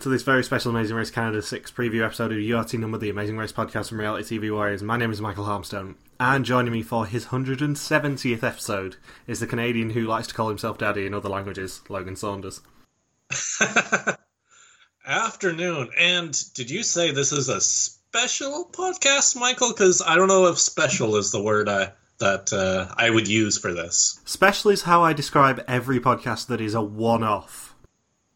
to this very special Amazing Race Canada 6 preview episode of URT Number, the Amazing Race podcast from Reality TV Warriors. My name is Michael Harmstone, and joining me for his 170th episode is the Canadian who likes to call himself daddy in other languages, Logan Saunders. Afternoon. And did you say this is a special podcast, Michael? Because I don't know if special is the word I, that uh, I would use for this. Special is how I describe every podcast that is a one off.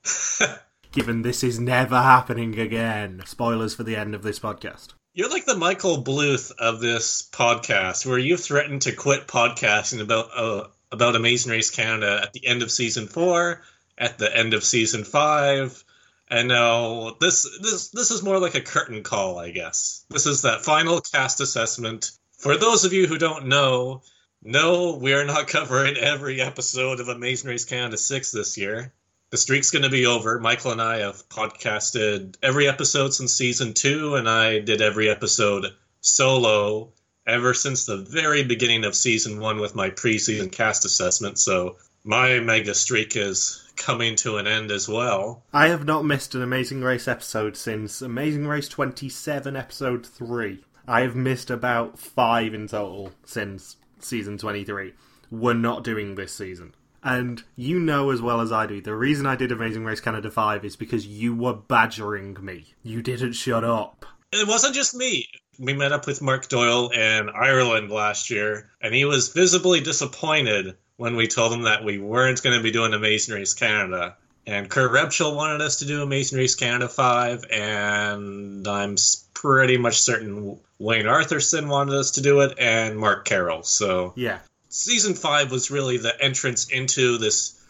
Given this is never happening again. Spoilers for the end of this podcast. You're like the Michael Bluth of this podcast, where you threatened to quit podcasting about uh, about Amazing Race Canada at the end of season four, at the end of season five, and now this this this is more like a curtain call, I guess. This is that final cast assessment. For those of you who don't know, no, we are not covering every episode of Amazing Race Canada six this year the streak's going to be over. Michael and I have podcasted every episode since season two, and I did every episode solo ever since the very beginning of season one with my preseason cast assessment. So my mega streak is coming to an end as well. I have not missed an Amazing Race episode since Amazing Race 27, episode 3. I have missed about five in total since season 23. We're not doing this season. And you know as well as I do, the reason I did Amazing Race Canada 5 is because you were badgering me. You didn't shut up. It wasn't just me. We met up with Mark Doyle in Ireland last year, and he was visibly disappointed when we told him that we weren't going to be doing Amazing Race Canada. And Kurt Rebschel wanted us to do Amazing Race Canada 5, and I'm pretty much certain Wayne Arthurson wanted us to do it, and Mark Carroll. So Yeah. Season five was really the entrance into this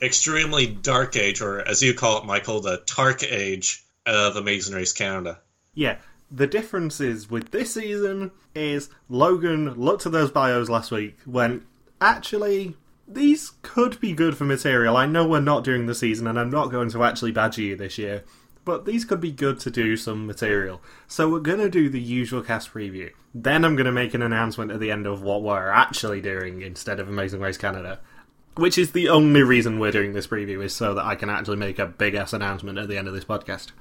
extremely dark age, or as you call it, Michael, the Tark age of Amazing Race Canada. Yeah. The difference is with this season is Logan looked at those bios last week when actually these could be good for material. I know we're not doing the season and I'm not going to actually badger you this year, but these could be good to do some material. So we're going to do the usual cast preview. Then I'm going to make an announcement at the end of what we're actually doing instead of Amazing Race Canada. Which is the only reason we're doing this preview is so that I can actually make a big ass announcement at the end of this podcast.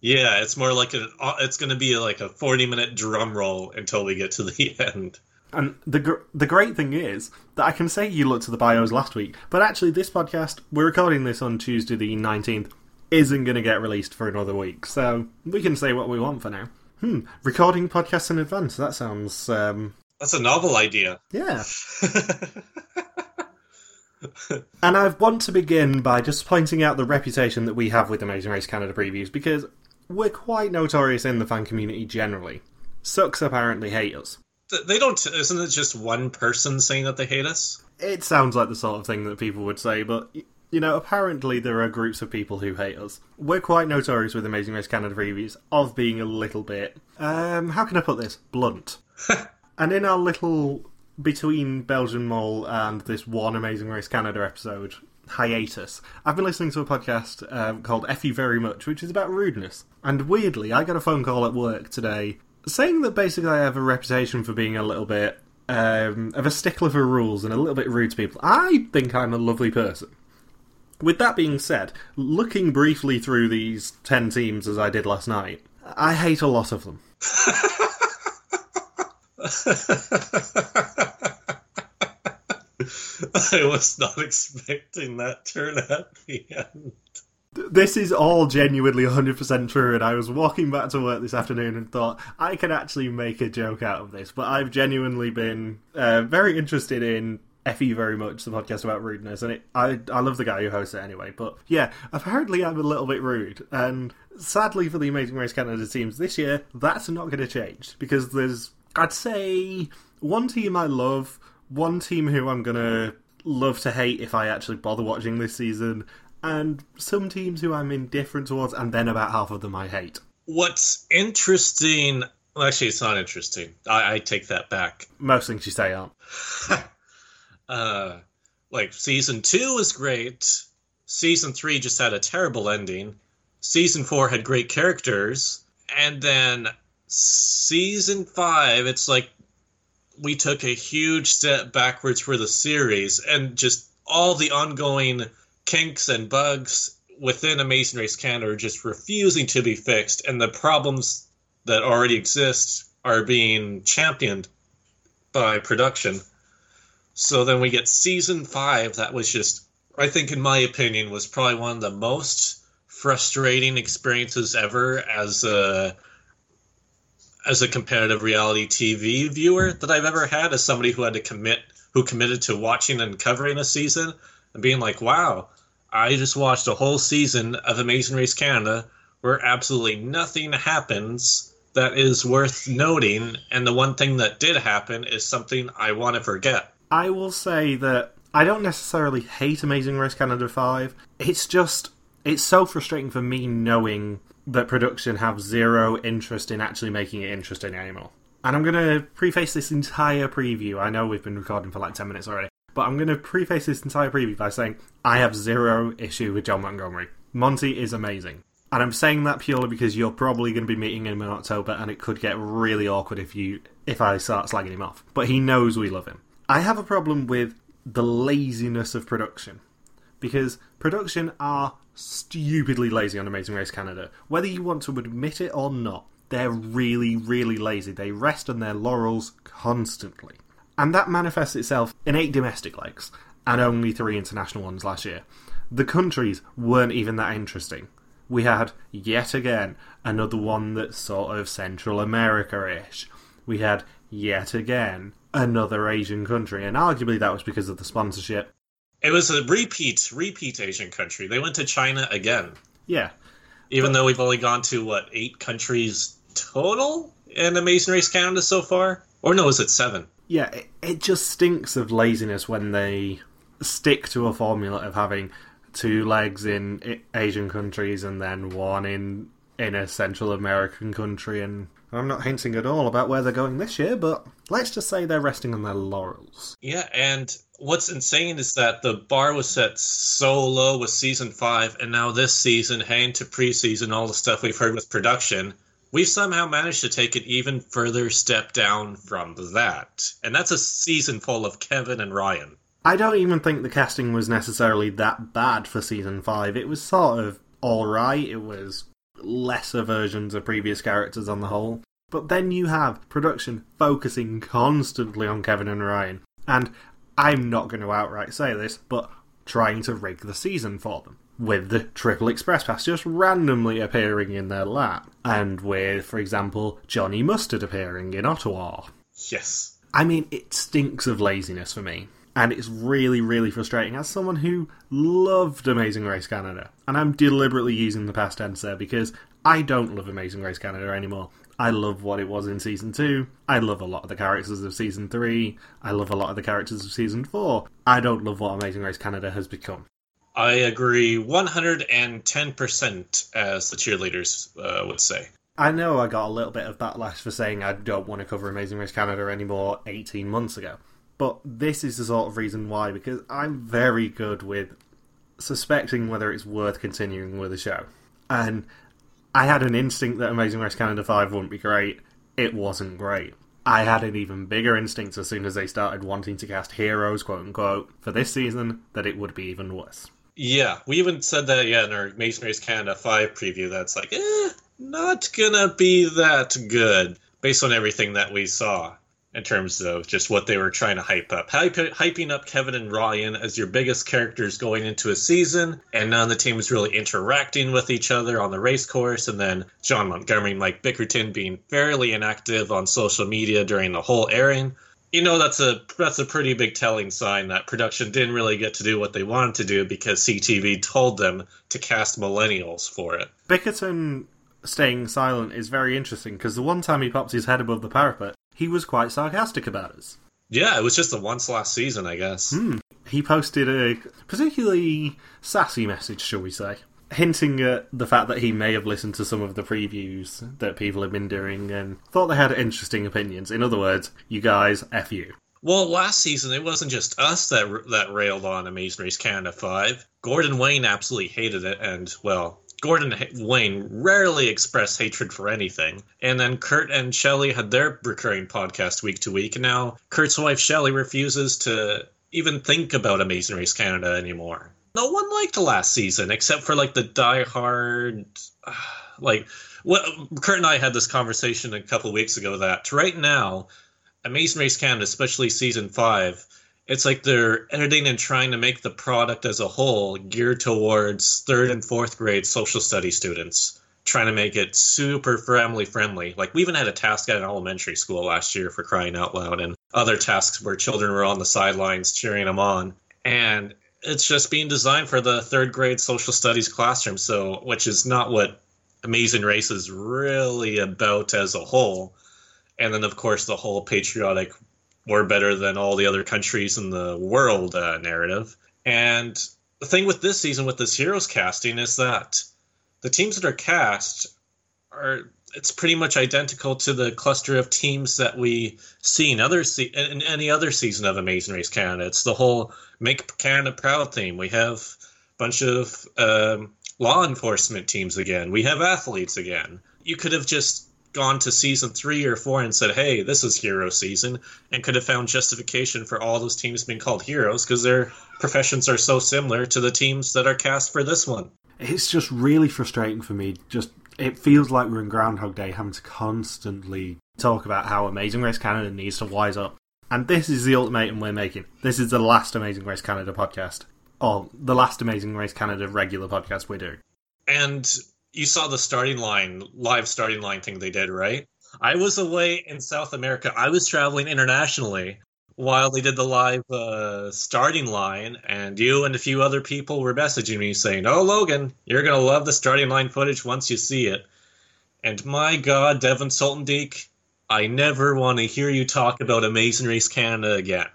Yeah, it's more like a. Uh, it's going to be like a forty-minute drum roll until we get to the end. And the gr- the great thing is that I can say you looked at the bios last week, but actually this podcast we're recording this on Tuesday the nineteenth isn't going to get released for another week, so we can say what we want for now. Hmm, recording podcasts in advance. That sounds um, That's a novel idea. yeah. And I want to begin by just pointing out the reputation that we have with Amazing Race Canada previews because we're quite notorious in the fan community generally. Sucks apparently hate us. they don't. Isn't it just one person saying that they hate us? It sounds like the sort of thing that people would say, but you know, apparently there are groups of people who hate us. We're quite notorious with Amazing Race Canada reviews of being a little bit, um, how can I put this? Blunt. and in our little between Belgian Mole and this one Amazing Race Canada episode hiatus, I've been listening to a podcast um, called Effie Very Much, which is about rudeness. And weirdly, I got a phone call at work today saying that basically I have a reputation for being a little bit um, of a stickler for rules and a little bit rude to people. I think I'm a lovely person. With that being said, looking briefly through these 10 teams as I did last night, I hate a lot of them. I was not expecting that turn at the end. This is all genuinely 100% true, and I was walking back to work this afternoon and thought, I can actually make a joke out of this. But I've genuinely been uh, very interested in FE very much, the podcast about rudeness, and it, I, I love the guy who hosts it anyway. But yeah, apparently I'm a little bit rude, and sadly for the Amazing Race Canada teams this year, that's not going to change because there's, I'd say, one team I love, one team who I'm going to love to hate if I actually bother watching this season, and some teams who I'm indifferent towards, and then about half of them I hate. What's interesting? Well, actually, it's not interesting. I, I take that back. Most things you say aren't. Uh, like season two was great. Season three just had a terrible ending. Season four had great characters, and then season five, it's like we took a huge step backwards for the series, and just all the ongoing kinks and bugs within Amazing Race Canada are just refusing to be fixed, and the problems that already exist are being championed by production. So then we get season five that was just, I think, in my opinion, was probably one of the most frustrating experiences ever as a as a competitive reality TV viewer that I've ever had as somebody who had to commit who committed to watching and covering a season and being like, wow, I just watched a whole season of Amazing Race Canada where absolutely nothing happens that is worth noting, and the one thing that did happen is something I want to forget. I will say that I don't necessarily hate Amazing Race Canada 5. It's just, it's so frustrating for me knowing that production have zero interest in actually making it interesting anymore. And I'm going to preface this entire preview. I know we've been recording for like 10 minutes already, but I'm going to preface this entire preview by saying I have zero issue with Jon Montgomery. Monty is amazing. And I'm saying that purely because you're probably going to be meeting him in October, and it could get really awkward if you if I start slagging him off. But he knows we love him. I have a problem with the laziness of production because production are stupidly lazy on Amazing Race Canada. Whether you want to admit it or not, they're really, really lazy. They rest on their laurels constantly. And that manifests itself in eight domestic legs and only three international ones last year. The countries weren't even that interesting. We had, yet again, another one that's sort of Central America ish. We had, yet again, another Asian country, and arguably that was because of the sponsorship. It was a repeat, repeat Asian country. They went to China again. Yeah. Even though we've only gone to, what, eight countries total in Amazing Race Canada so far? Or no, is it seven? Yeah, it, it just stinks of laziness when they stick to a formula of having two legs in Asian countries and then one in in a Central American country. And I'm not hinting at all about where they're going this year, but let's just say they're resting on their laurels. Yeah, and what's insane is that the bar was set so low with season five, and now this season, heading to preseason, all the stuff we've heard with production, we've somehow managed to take an even further step down from that. And that's a season full of Kevin and Ryan. I don't even think the casting was necessarily that bad for season five. It was sort of alright. It was lesser versions of previous characters on the whole. But then you have production focusing constantly on Kevin and Ryan. And I'm not going to outright say this, but trying to rig the season for them. With the Triple Express Pass just randomly appearing in their lap. And with, for example, Johnny Mustard appearing in Ottawa. Yes. I mean, it stinks of laziness for me. And it's really, really frustrating as someone who loved Amazing Race Canada. And I'm deliberately using the past tense there because I don't love Amazing Race Canada anymore. I love what it was in season two. I love a lot of the characters of season three. I love a lot of the characters of season four. I don't love what Amazing Race Canada has become. I agree 110% as the cheerleaders uh, would say. I know I got a little bit of backlash for saying I don't want to cover Amazing Race Canada anymore 18 months ago. But this is the sort of reason why, because I'm very good with suspecting whether it's worth continuing with the show. And I had an instinct that Amazing Race Canada 5 wouldn't be great. It wasn't great. I had an even bigger instinct as soon as they started wanting to cast heroes, quote unquote, for this season, that it would be even worse. Yeah, we even said that, yeah, in our Amazing Race Canada 5 preview, that's like, eh, not gonna be that good based on everything that we saw in terms of just what they were trying to hype up. Hyping up Kevin and Ryan as your biggest characters going into a season, and none of the teams really interacting with each other on the race course, and then Jon Montgomery and Mike Bickerton being fairly inactive on social media during the whole airing. You know that's a that's a pretty big telling sign that production didn't really get to do what they wanted to do because CTV told them to cast millennials for it. Bickerton staying silent is very interesting because the one time he pops his head above the parapet, he was quite sarcastic about us. Yeah, it was just the once last season, I guess. Hmm. He posted a particularly sassy message, shall we say, hinting at the fact that he may have listened to some of the previews that people have been doing and thought they had interesting opinions. In other words, you guys, F you. Well, last season it wasn't just us that that railed on Amazing Race Canada Five. Gordon Wayne absolutely hated it, and well, Gordon Wayne rarely expressed hatred for anything. And then Kurt and Shelley had their recurring podcast week to week. Now Kurt's wife Shelley refuses to even think about Amazing Race Canada anymore. No one liked last season except for like the die-hard, like what Kurt and I had this conversation a couple weeks ago that right now, Amazing Race Canada, especially season five, it's like they're editing and trying to make the product as a whole geared towards third and fourth grade social study students trying to make it super family friendly. Like we even had a task at an elementary school last year for crying out loud and other tasks where children were on the sidelines cheering them on. And it's just being designed for the third grade social studies classroom so which is not what amazing race is really about as a whole. And then of course the whole patriotic we're better than all the other countries in the world uh, narrative. And the thing with this season with this heroes casting is that the teams that are cast are it's pretty much identical to the cluster of teams that we see in other se- in any other season of Amazing Race Canada. It's the whole "Make Canada Proud" theme. We have a bunch of um, law enforcement teams again. We have athletes again. You could have just gone to season three or four and said, "Hey, this is hero season," and could have found justification for all those teams being called heroes because their professions are so similar to the teams that are cast for this one. It's just really frustrating for me. Just it feels like we're in Groundhog Day, having to constantly talk about how Amazing Race Canada needs to wise up. And this is the ultimatum we're making. This is the last Amazing Race Canada podcast, or the last Amazing Race Canada regular podcast we're doing. And you saw the starting line, live starting line thing they did, right? I was away in South America. I was traveling internationally while they did the live uh, starting line, and you and a few other people were messaging me saying, "Oh, Logan, you're gonna love the starting line footage once you see it." And my God, Devon Soltendieck, I never want to hear you talk about Amazing Race Canada again.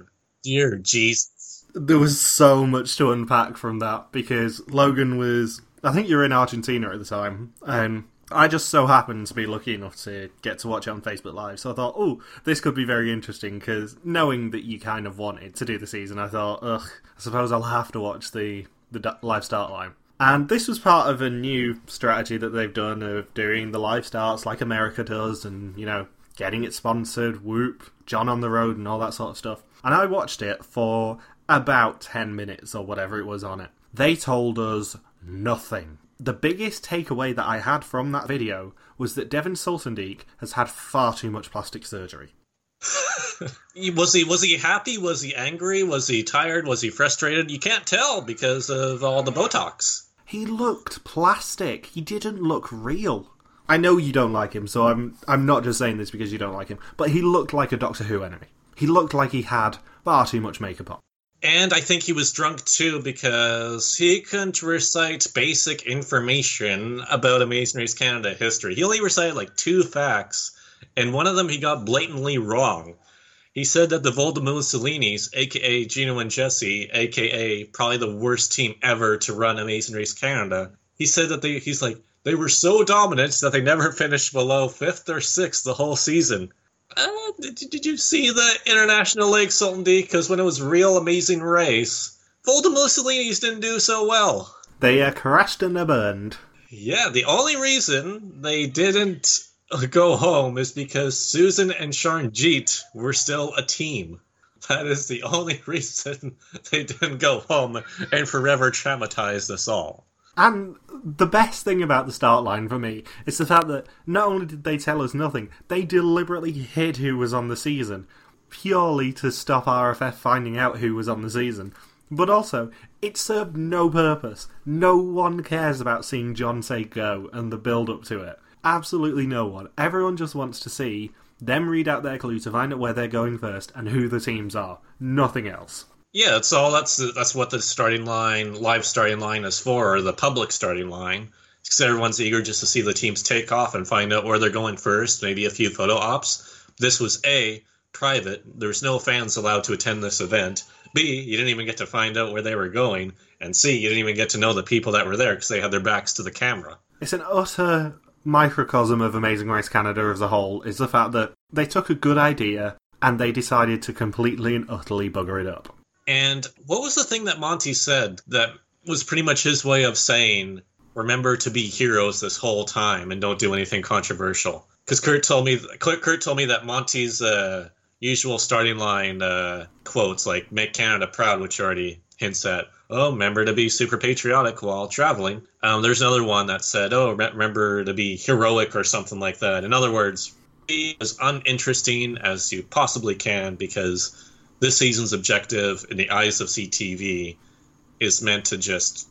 Dear Jesus. There was so much to unpack from that because Logan was I think you were in Argentina at the time, and I just so happened to be lucky enough to get to watch it on Facebook Live. So I thought, oh, this could be very interesting because knowing that you kind of wanted to do the season, I thought, ugh, I suppose I'll have to watch the the live start line. And this was part of a new strategy that they've done of doing the live starts like America does, and you know, getting it sponsored, Whoop, Jon on the road, and all that sort of stuff. And I watched it for about ten minutes or whatever it was on it. They told us nothing. The biggest takeaway that I had from that video was that Devon Soltendieck has had far too much plastic surgery. was he was he happy? Was he angry? Was he tired? Was he frustrated? You can't tell because of all the Botox. He looked plastic. He didn't look real. I know you don't like him, so I'm I'm not just saying this because you don't like him, but he looked like a Doctor Who enemy. He looked like he had far too much makeup on. And I think he was drunk too because he couldn't recite basic information about Amazing Race Canada history. He only recited like two facts, and one of them he got blatantly wrong. He said that the Mussolinis, aka Gino and Jesse, aka probably the worst team ever to run Amazing Race Canada, he said that they he's like they were so dominant that they never finished below fifth or sixth the whole season. Uh, did, did, you see the International League Soltendieck? Because when it was real amazing race, Volta Mussolinis didn't do so well. They uh, crashed and they burned. Yeah, the only reason they didn't go home is because Susan and Charnjeet were still a team. That is the only reason they didn't go home and forever traumatized us all. And the best thing about the start line for me is the fact that not only did they tell us nothing, they deliberately hid who was on the season, purely to stop RFF finding out who was on the season. But also, it served no purpose. No one cares about seeing Jon say go and the build up to it. Absolutely no one. Everyone just wants to see them read out their clue to find out where they're going first and who the teams are. Nothing else. Yeah, that's all. That's that's what the starting line, live starting line, is for, or the public starting line. Because everyone's eager just to see the teams take off and find out where they're going first. Maybe a few photo ops. This was a private. There's no fans allowed to attend this event. B, you didn't even get to find out where they were going, and C, you didn't even get to know the people that were there because they had their backs to the camera. It's an utter microcosm of Amazing Race Canada as a whole. Is the fact that they took a good idea and they decided to completely and utterly bugger it up. And what was the thing that Monty said that was pretty much his way of saying remember to be heroes this whole time and don't do anything controversial. Because Kurt told me, Kurt told me that Monty's uh, usual starting line uh, quotes like "Make Canada proud," which already hints at oh, remember to be super patriotic while traveling. Um, there's another one that said, oh, remember to be heroic or something like that. In other words, be as uninteresting as you possibly can because this season's objective in the eyes of CTV is meant to just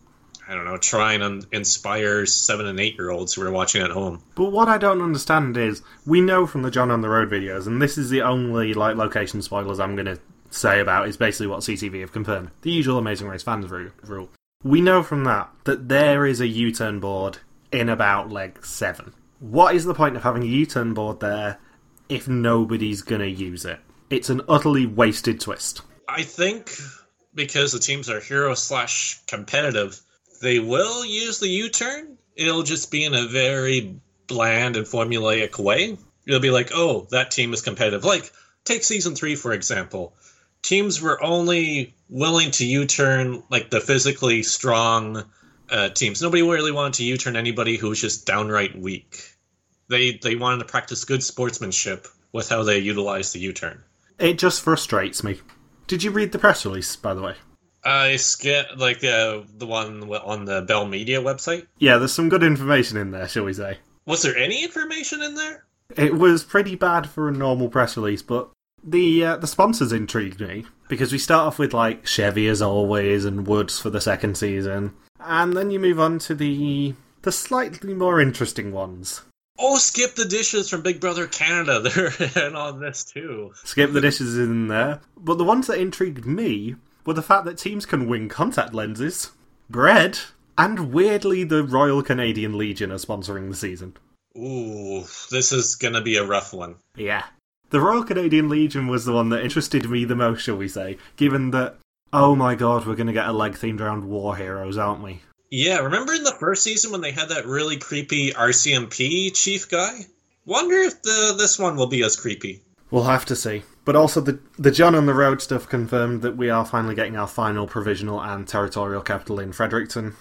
I don't know, try and inspire seven and eight year olds who are watching at home. But what I don't understand is we know from the Jon on the Road videos, and this is the only like location spoilers I'm going to say about is basically what CTV have confirmed. The usual Amazing Race fans rule. We know from that that there is a U turn board in about leg seven. What is the point of having a U turn board there if nobody's going to use it? It's an utterly wasted twist. I think because the teams are hero slash competitive, they will use the U turn. It'll just be in a very bland and formulaic way. It'll be like, oh, that team is competitive. Like, take season three, for example teams were only willing to U-turn like the physically strong uh, teams. Nobody really wanted to U-turn anybody who was just downright weak. They they wanted to practice good sportsmanship with how they utilized the U-turn. It just frustrates me. Did you read the press release, by the way? I skipped like the the one on the Bell Media website. Yeah, there's some good information in there, shall we say? Was there any information in there? It was pretty bad for a normal press release, but the uh, the sponsors intrigued me because we start off with like Chevy as always and Woods for the second season, and then you move on to the the slightly more interesting ones. Oh, skip the dishes from Big Brother Canada. They're in on this too. Skip the dishes in there, but the ones that intrigued me were the fact that teams can win contact lenses, bread, and weirdly the Royal Canadian Legion are sponsoring the season. Ooh, this is gonna be a rough one. Yeah. The Royal Canadian Legion was the one that interested me the most, shall we say, given that, oh my god, we're going to get a leg themed around war heroes, aren't we? Yeah, remember in the first season when they had that really creepy RCMP chief guy? Wonder if the this one will be as creepy. We'll have to see. But also, the the Jon on the Road stuff confirmed that we are finally getting our final provisional and territorial capital in Fredericton.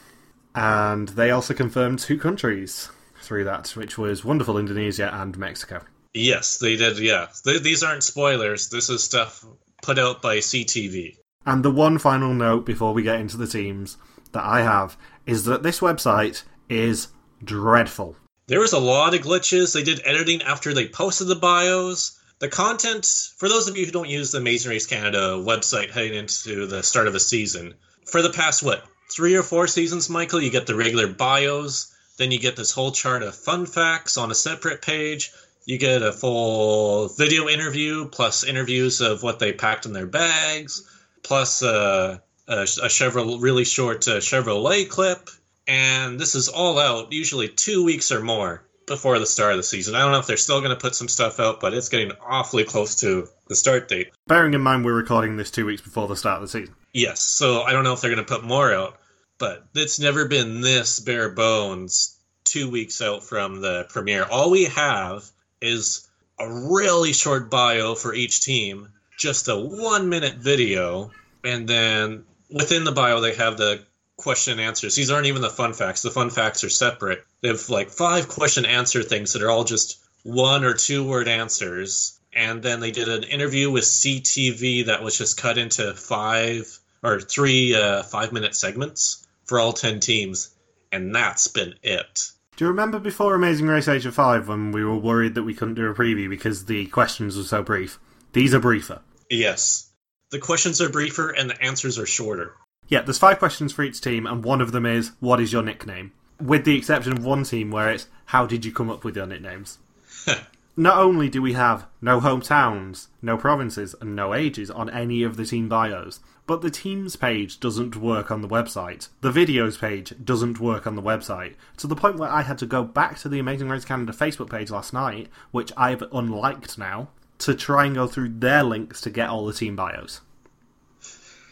And they also confirmed two countries through that, which was wonderful Indonesia and Mexico. Yes, they did. Yeah, these aren't spoilers. This is stuff put out by CTV. And the one final note before we get into the teams that I have is that this website is dreadful. There was a lot of glitches. They did editing after they posted the bios. The content, for those of you who don't use the Amazing Race Canada website heading into the start of a season, for the past, what, three or four seasons, Michael, you get the regular bios, then you get this whole chart of fun facts on a separate page, you get a full video interview plus interviews of what they packed in their bags, plus uh, a, a Chevrolet really short uh, Chevrolet clip, and this is all out usually two weeks or more before the start of the season. I don't know if they're still going to put some stuff out, but it's getting awfully close to the start date. Bearing in mind we're recording this two weeks before the start of the season. Yes, so I don't know if they're going to put more out, but it's never been this bare bones two weeks out from the premiere. All we have is a really short bio for each team, just a one minute video, and then within the bio they have the question and answers. These aren't even the fun facts. The fun facts are separate. They have like five question answer things that are all just one or two word answers. And then they did an interview with CTV that was just cut into five or three uh, five minute segments for all 10 teams. And that's been it. Do you remember before Amazing Race Age of 5 when we were worried that we couldn't do a preview because the questions were so brief? These are briefer. Yes. The questions are briefer and the answers are shorter. Yeah, there's five questions for each team, and one of them is, What is your nickname? With the exception of one team where it's, How did you come up with your nicknames? Not only do we have no hometowns, no provinces, and no ages on any of the team bios, but the teams page doesn't work on the website. The videos page doesn't work on the website. To the point where I had to go back to the Amazing Race Canada Facebook page last night, which I've unliked now, to try and go through their links to get all the team bios.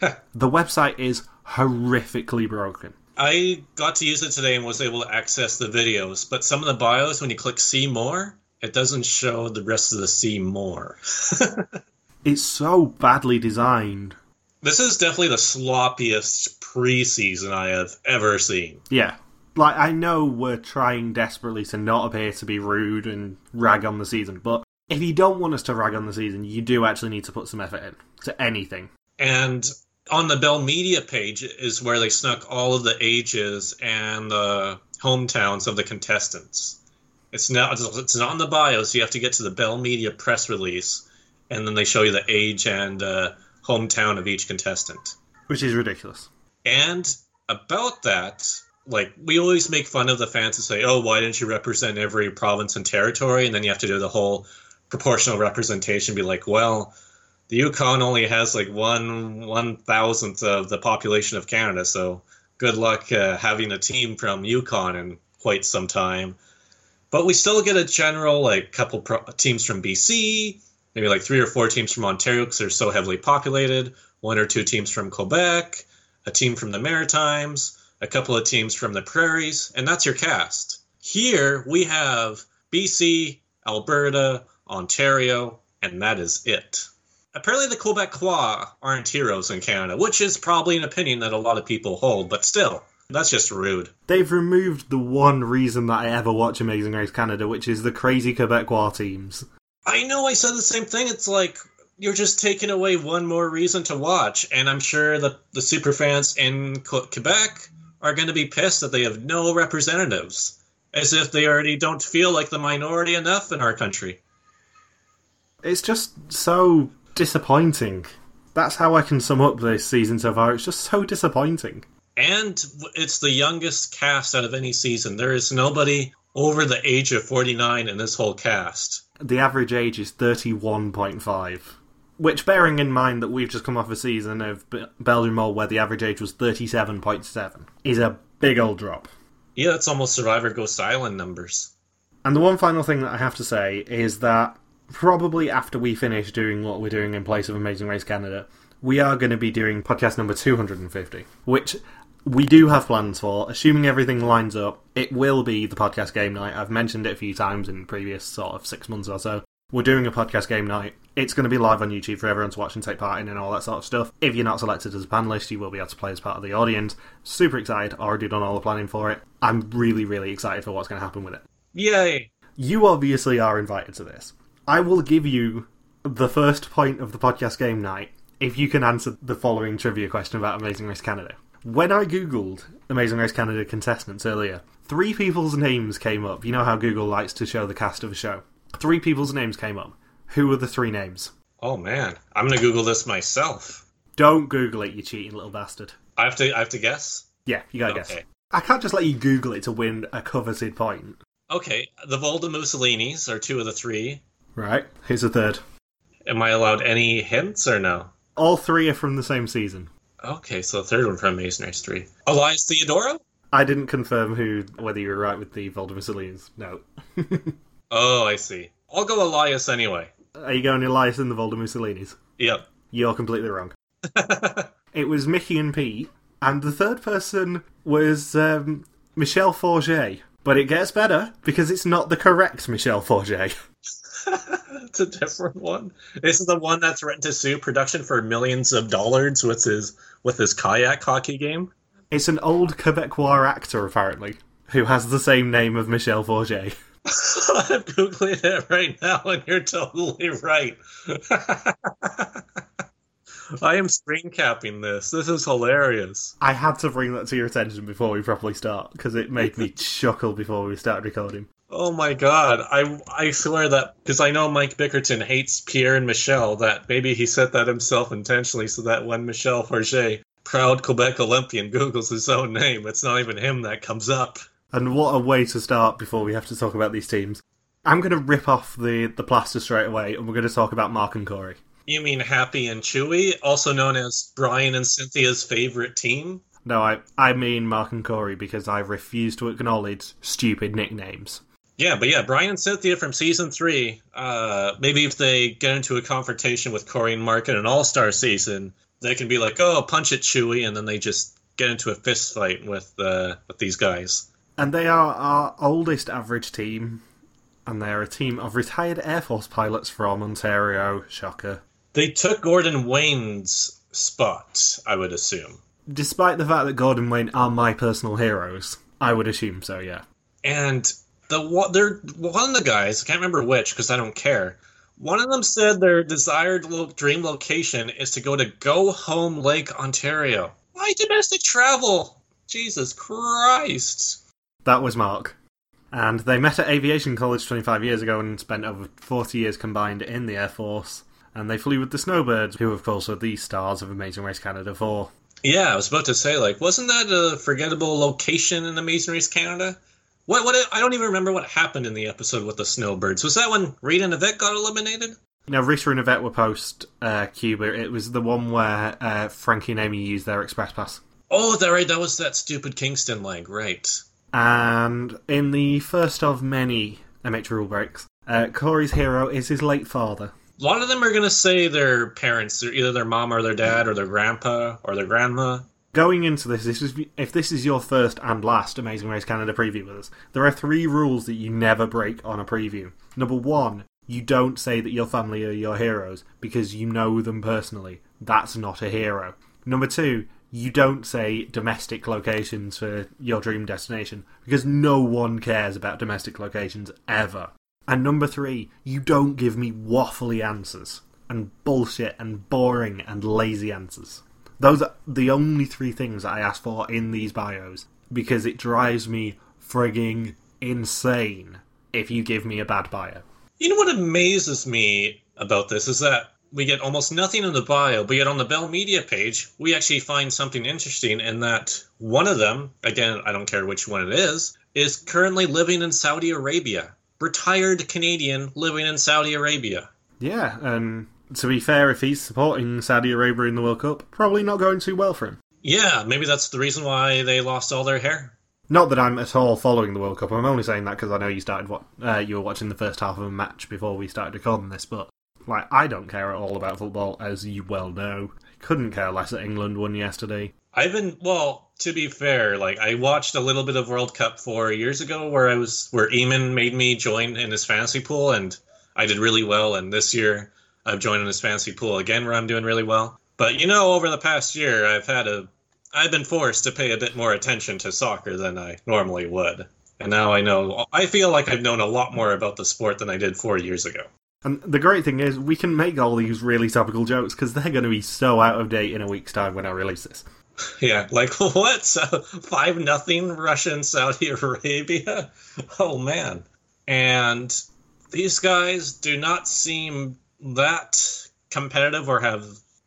the website is horrifically broken. I got to use it today and was able to access the videos, but some of the bios, when you click see more, it doesn't show the rest of the see more. it's so badly designed. This is definitely the sloppiest preseason I have ever seen. Yeah. Like, I know we're trying desperately to not appear to be rude and rag on the season, but if you don't want us to rag on the season, you do actually need to put some effort in to anything. And on the Bell Media page is where they snuck all of the ages and the hometowns of the contestants. It's not it's not in the bio, so you have to get to the Bell Media press release, and then they show you the age and uh, hometown of each contestant. Which is ridiculous. And about that, like we always make fun of the fans and say, "Oh, why didn't you represent every province and territory?" And then you have to do the whole proportional representation. Be like, well, the Yukon only has like one one thousandth of the population of Canada, so good luck uh, having a team from Yukon in quite some time. But we still get a general like couple pro- teams from BC, maybe like three or four teams from Ontario because they're so heavily populated. One or two teams from Quebec, a team from the Maritimes, a couple of teams from the Prairies, and that's your cast. Here we have BC, Alberta, Ontario, and that is it. Apparently, the Quebecois aren't heroes in Canada, which is probably an opinion that a lot of people hold, but still, that's just rude. They've removed the one reason that I ever watch Amazing Race Canada, which is the crazy Quebecois teams. I know I said the same thing. It's like you're just taking away one more reason to watch, and I'm sure that the super fans in Quebec are going to be pissed that they have no representatives, as if they already don't feel like the minority enough in our country. It's just so disappointing. That's how I can sum up this season so far. It's just so disappointing. And it's the youngest cast out of any season. There is nobody over the age of 49 in this whole cast. The average age is 31.5. Which, bearing in mind that we've just come off a season of *Belgium Mole where the average age was 37.7, is a big old drop. Yeah, that's almost Survivor Ghost Island numbers. And the one final thing that I have to say is that probably after we finish doing what we're doing in place of Amazing Race Canada, we are going to be doing podcast number 250, which we do have plans for. Assuming everything lines up, it will be the podcast game night. I've mentioned it a few times in previous sort of six months or so. We're doing a podcast game night. It's going to be live on YouTube for everyone to watch and take part in and all that sort of stuff. If you're not selected as a panelist, you will be able to play as part of the audience. Super excited. Already done all the planning for it. I'm really, really excited for what's going to happen with it. Yay! You obviously are invited to this. I will give you the first point of the podcast game night if you can answer the following trivia question about Amazing Race Canada. When I googled Amazing Race Canada contestants earlier, three people's names came up. You know how Google likes to show the cast of a show. Three people's names came up. Who were the three names? Oh man, I'm gonna Google this myself. Don't Google it, you cheating little bastard. I have to. I have to guess. Yeah, you gotta Okay. guess. I can't just let you Google it to win a coveted point. Okay, the Volda Mussolinis are two of the three. Right? Here's a third. Am I allowed any hints or no? All three are from the same season. Okay, so the third one from Race 3. Elias Theodorou? I didn't confirm who whether you were right with the Voldemort. No. Oh, I see. I'll go Elias anyway. Are you going Elias and the Voldemort Mussolini's? Yep. You're completely wrong. It was Mickey and Pete, and the third person was um, Michel Forget. But it gets better because it's not the correct Michel Forget. it's a different one. This is the one that threatened to sue production for millions of dollars with his with his kayak hockey game. It's an old Quebecois actor, apparently, who has the same name of Michel Forget. I'm googling it right now, and you're totally right. I am screen capping this. This is hilarious. I had to bring that to your attention before we properly start because it made me chuckle before we started recording. Oh my god! I I swear that because I know Mike Bickerton hates Pierre and Michel. That maybe he said that himself intentionally, so that when Michel Forget, proud Quebec Olympian, googles his own name, it's not even him that comes up. And what a way to start before we have to talk about these teams. I'm going to rip off the, the plaster straight away and we're going to talk about Mark and Corey. You mean Happy and Chewy, also known as Brian and Cynthia's favorite team? No, I, I mean Mark and Corey because I refuse to acknowledge stupid nicknames. Yeah, but yeah, Brian and Cynthia from season three. Uh, maybe if they get into a confrontation with Corey and Mark in an All Star season, they can be like, "Oh, punch it, Chewy," and then they just get into a fist fight with uh, with these guys. And they are our oldest average team, and they're a team of retired Air Force pilots from Ontario. Shocker. They took Gordon Wayne's spot, I would assume. Despite the fact that Gordon Wayne are my personal heroes, I would assume so, yeah. And the one, they're, one of the guys, I can't remember which because I don't care. One of them said their desired lo- dream location is to go to Go Home Lake, Ontario. Why domestic travel? Jesus Christ. That was Mark. And they met at aviation college 25 years ago and spent over 40 years combined in the Air Force. And they flew with the Snowbirds, who, of course, are the stars of Amazing Race Canada 4. Yeah, I was about to say, like, wasn't that a forgettable location in Amazing Race Canada? What? What? I don't even remember what happened in the episode with the Snowbirds. Was that when Rita and Yvette got eliminated? Now, Rita and Yvette were post uh, Cuba. It was the one where uh, Frankie and Amy used their express pass. Oh, that right. That was that stupid Kingston leg, right? And in the first of many MH rule breaks, uh, Corey's hero is his late father. A lot of them are going to say their parents, they're either their mom or their dad or their grandpa or their grandma. Going into this, this is, if this is your first and last Amazing Race Canada preview with us, there are three rules that you never break on a preview. Number one, you don't say that your family are your heroes because you know them personally. That's not a hero. Number two, you don't say domestic locations for your dream destination because no one cares about domestic locations ever. And number three, you don't give me waffly answers and bullshit and boring and lazy answers. Those are the only three things that I ask for in these bios because it drives me frigging insane if you give me a bad bio. You know what amazes me about this is that we get almost nothing in the bio, but yet on the Bell Media page, we actually find something interesting in that one of them, again, I don't care which one it is, is currently living in Saudi Arabia. Retired Canadian living in Saudi Arabia. Yeah, and to be fair, if he's supporting Saudi Arabia in the World Cup, probably not going too well for him. Yeah, maybe that's the reason why they lost all their hair. Not that I'm at all following the World Cup. I'm only saying that because I know you started what uh, you were watching the first half of a match before we started recording this. But like, I don't care at all about football, as you well know. Couldn't care less that England won yesterday. I've been well. To be fair, like I watched a little bit of World Cup four years ago, where I was where Eamon made me join in his fantasy pool, and I did really well. And this year, I've joined in his fantasy pool again, where I'm doing really well. But you know, over the past year, I've had a I've been forced to pay a bit more attention to soccer than I normally would. And now I know, I feel like I've known a lot more about the sport than I did four years ago. And the great thing is, we can make all these really topical jokes because they're going to be so out of date in a week's time when I release this. Yeah, like what? So, five nothing Russian Saudi Arabia? Oh man! And these guys do not seem that competitive or have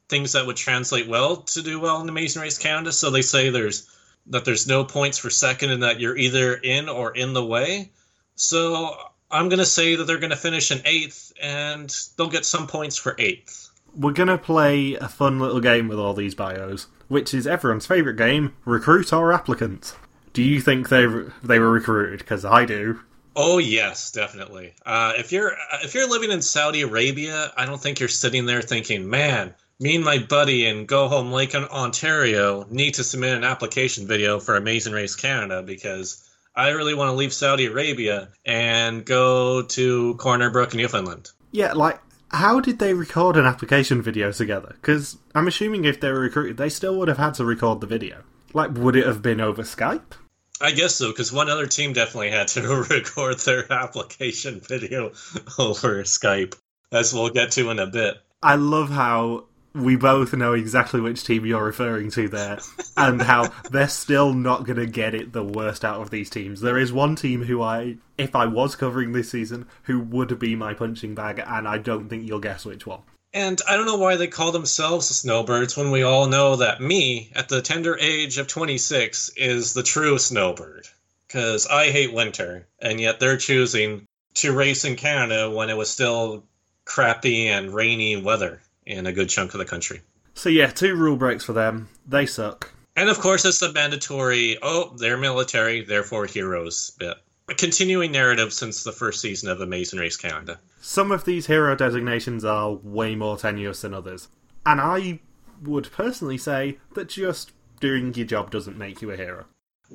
things that would translate well to do well in Amazing Race Canada. So they say there's that there's no points for second and that you're either in or in the way. So I'm going to say that they're going to finish in eighth and they'll get some points for eighth. We're going to play a fun little game with all these bios, which is everyone's favourite game recruit or applicant. Do you think they they were recruited? Because I do. Oh yes, definitely. Uh, if you're if you're living in Saudi Arabia, I don't think you're sitting there thinking, "Man, me and my buddy in Go Home Lake, Ontario, need to submit an application video for Amazing Race Canada because I really want to leave Saudi Arabia and go to Corner Brook, Newfoundland. Yeah, like, how did they record an application video together? Because I'm assuming if they were recruited, they still would have had to record the video. Like, would it have been over Skype? I guess so, because one other team definitely had to record their application video over Skype, as we'll get to in a bit. I love how we both know exactly which team you're referring to there, and how they're still not going to get it the worst out of these teams. There is one team who I, if I was covering this season, who would be my punching bag, and I don't think you'll guess which one. And I don't know why they call themselves Snowbirds when we all know that me, at the tender age of 26, is the true Snowbird. Because I hate winter, and yet they're choosing to race in Canada when it was still crappy and rainy weather in a good chunk of the country. So yeah, two rule breaks for them. They suck. And of course, it's the mandatory, oh, they're military, therefore heroes bit. A continuing narrative since the first season of Amazing Race Canada. Some of these hero designations are way more tenuous than others. And I would personally say that just doing your job doesn't make you a hero.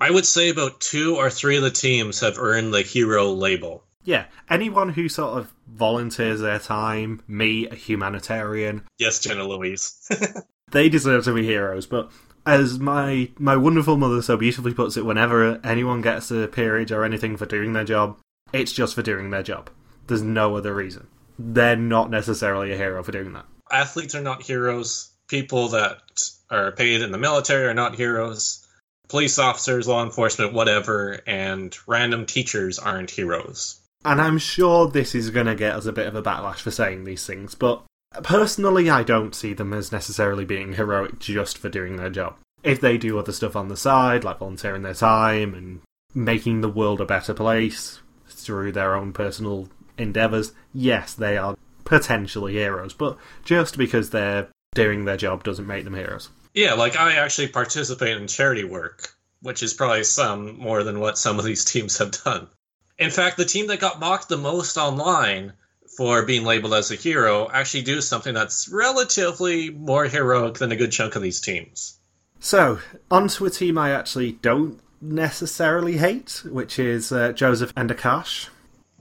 I would say about two or three of the teams have earned the hero label. Yeah, anyone who sort of volunteers their time, me, a humanitarian. Yes, Jenna Louise. they deserve to be heroes, but As my my wonderful mother so beautifully puts it, whenever anyone gets a peerage or anything for doing their job, it's just for doing their job. There's no other reason. They're not necessarily a hero for doing that. Athletes are not heroes. People that are paid in the military are not heroes. Police officers, law enforcement, whatever, and random teachers aren't heroes. And I'm sure this is going to get us a bit of a backlash for saying these things, but personally, I don't see them as necessarily being heroic just for doing their job. If they do other stuff on the side, like volunteering their time and making the world a better place through their own personal endeavours, yes, they are potentially heroes. But just because they're doing their job doesn't make them heroes. Yeah, like I actually participate in charity work, which is probably some more than what some of these teams have done. In fact, the team that got mocked the most online for being labeled as a hero actually do something that's relatively more heroic than a good chunk of these teams. So, onto a team I actually don't necessarily hate, which is uh, Joseph and Akash.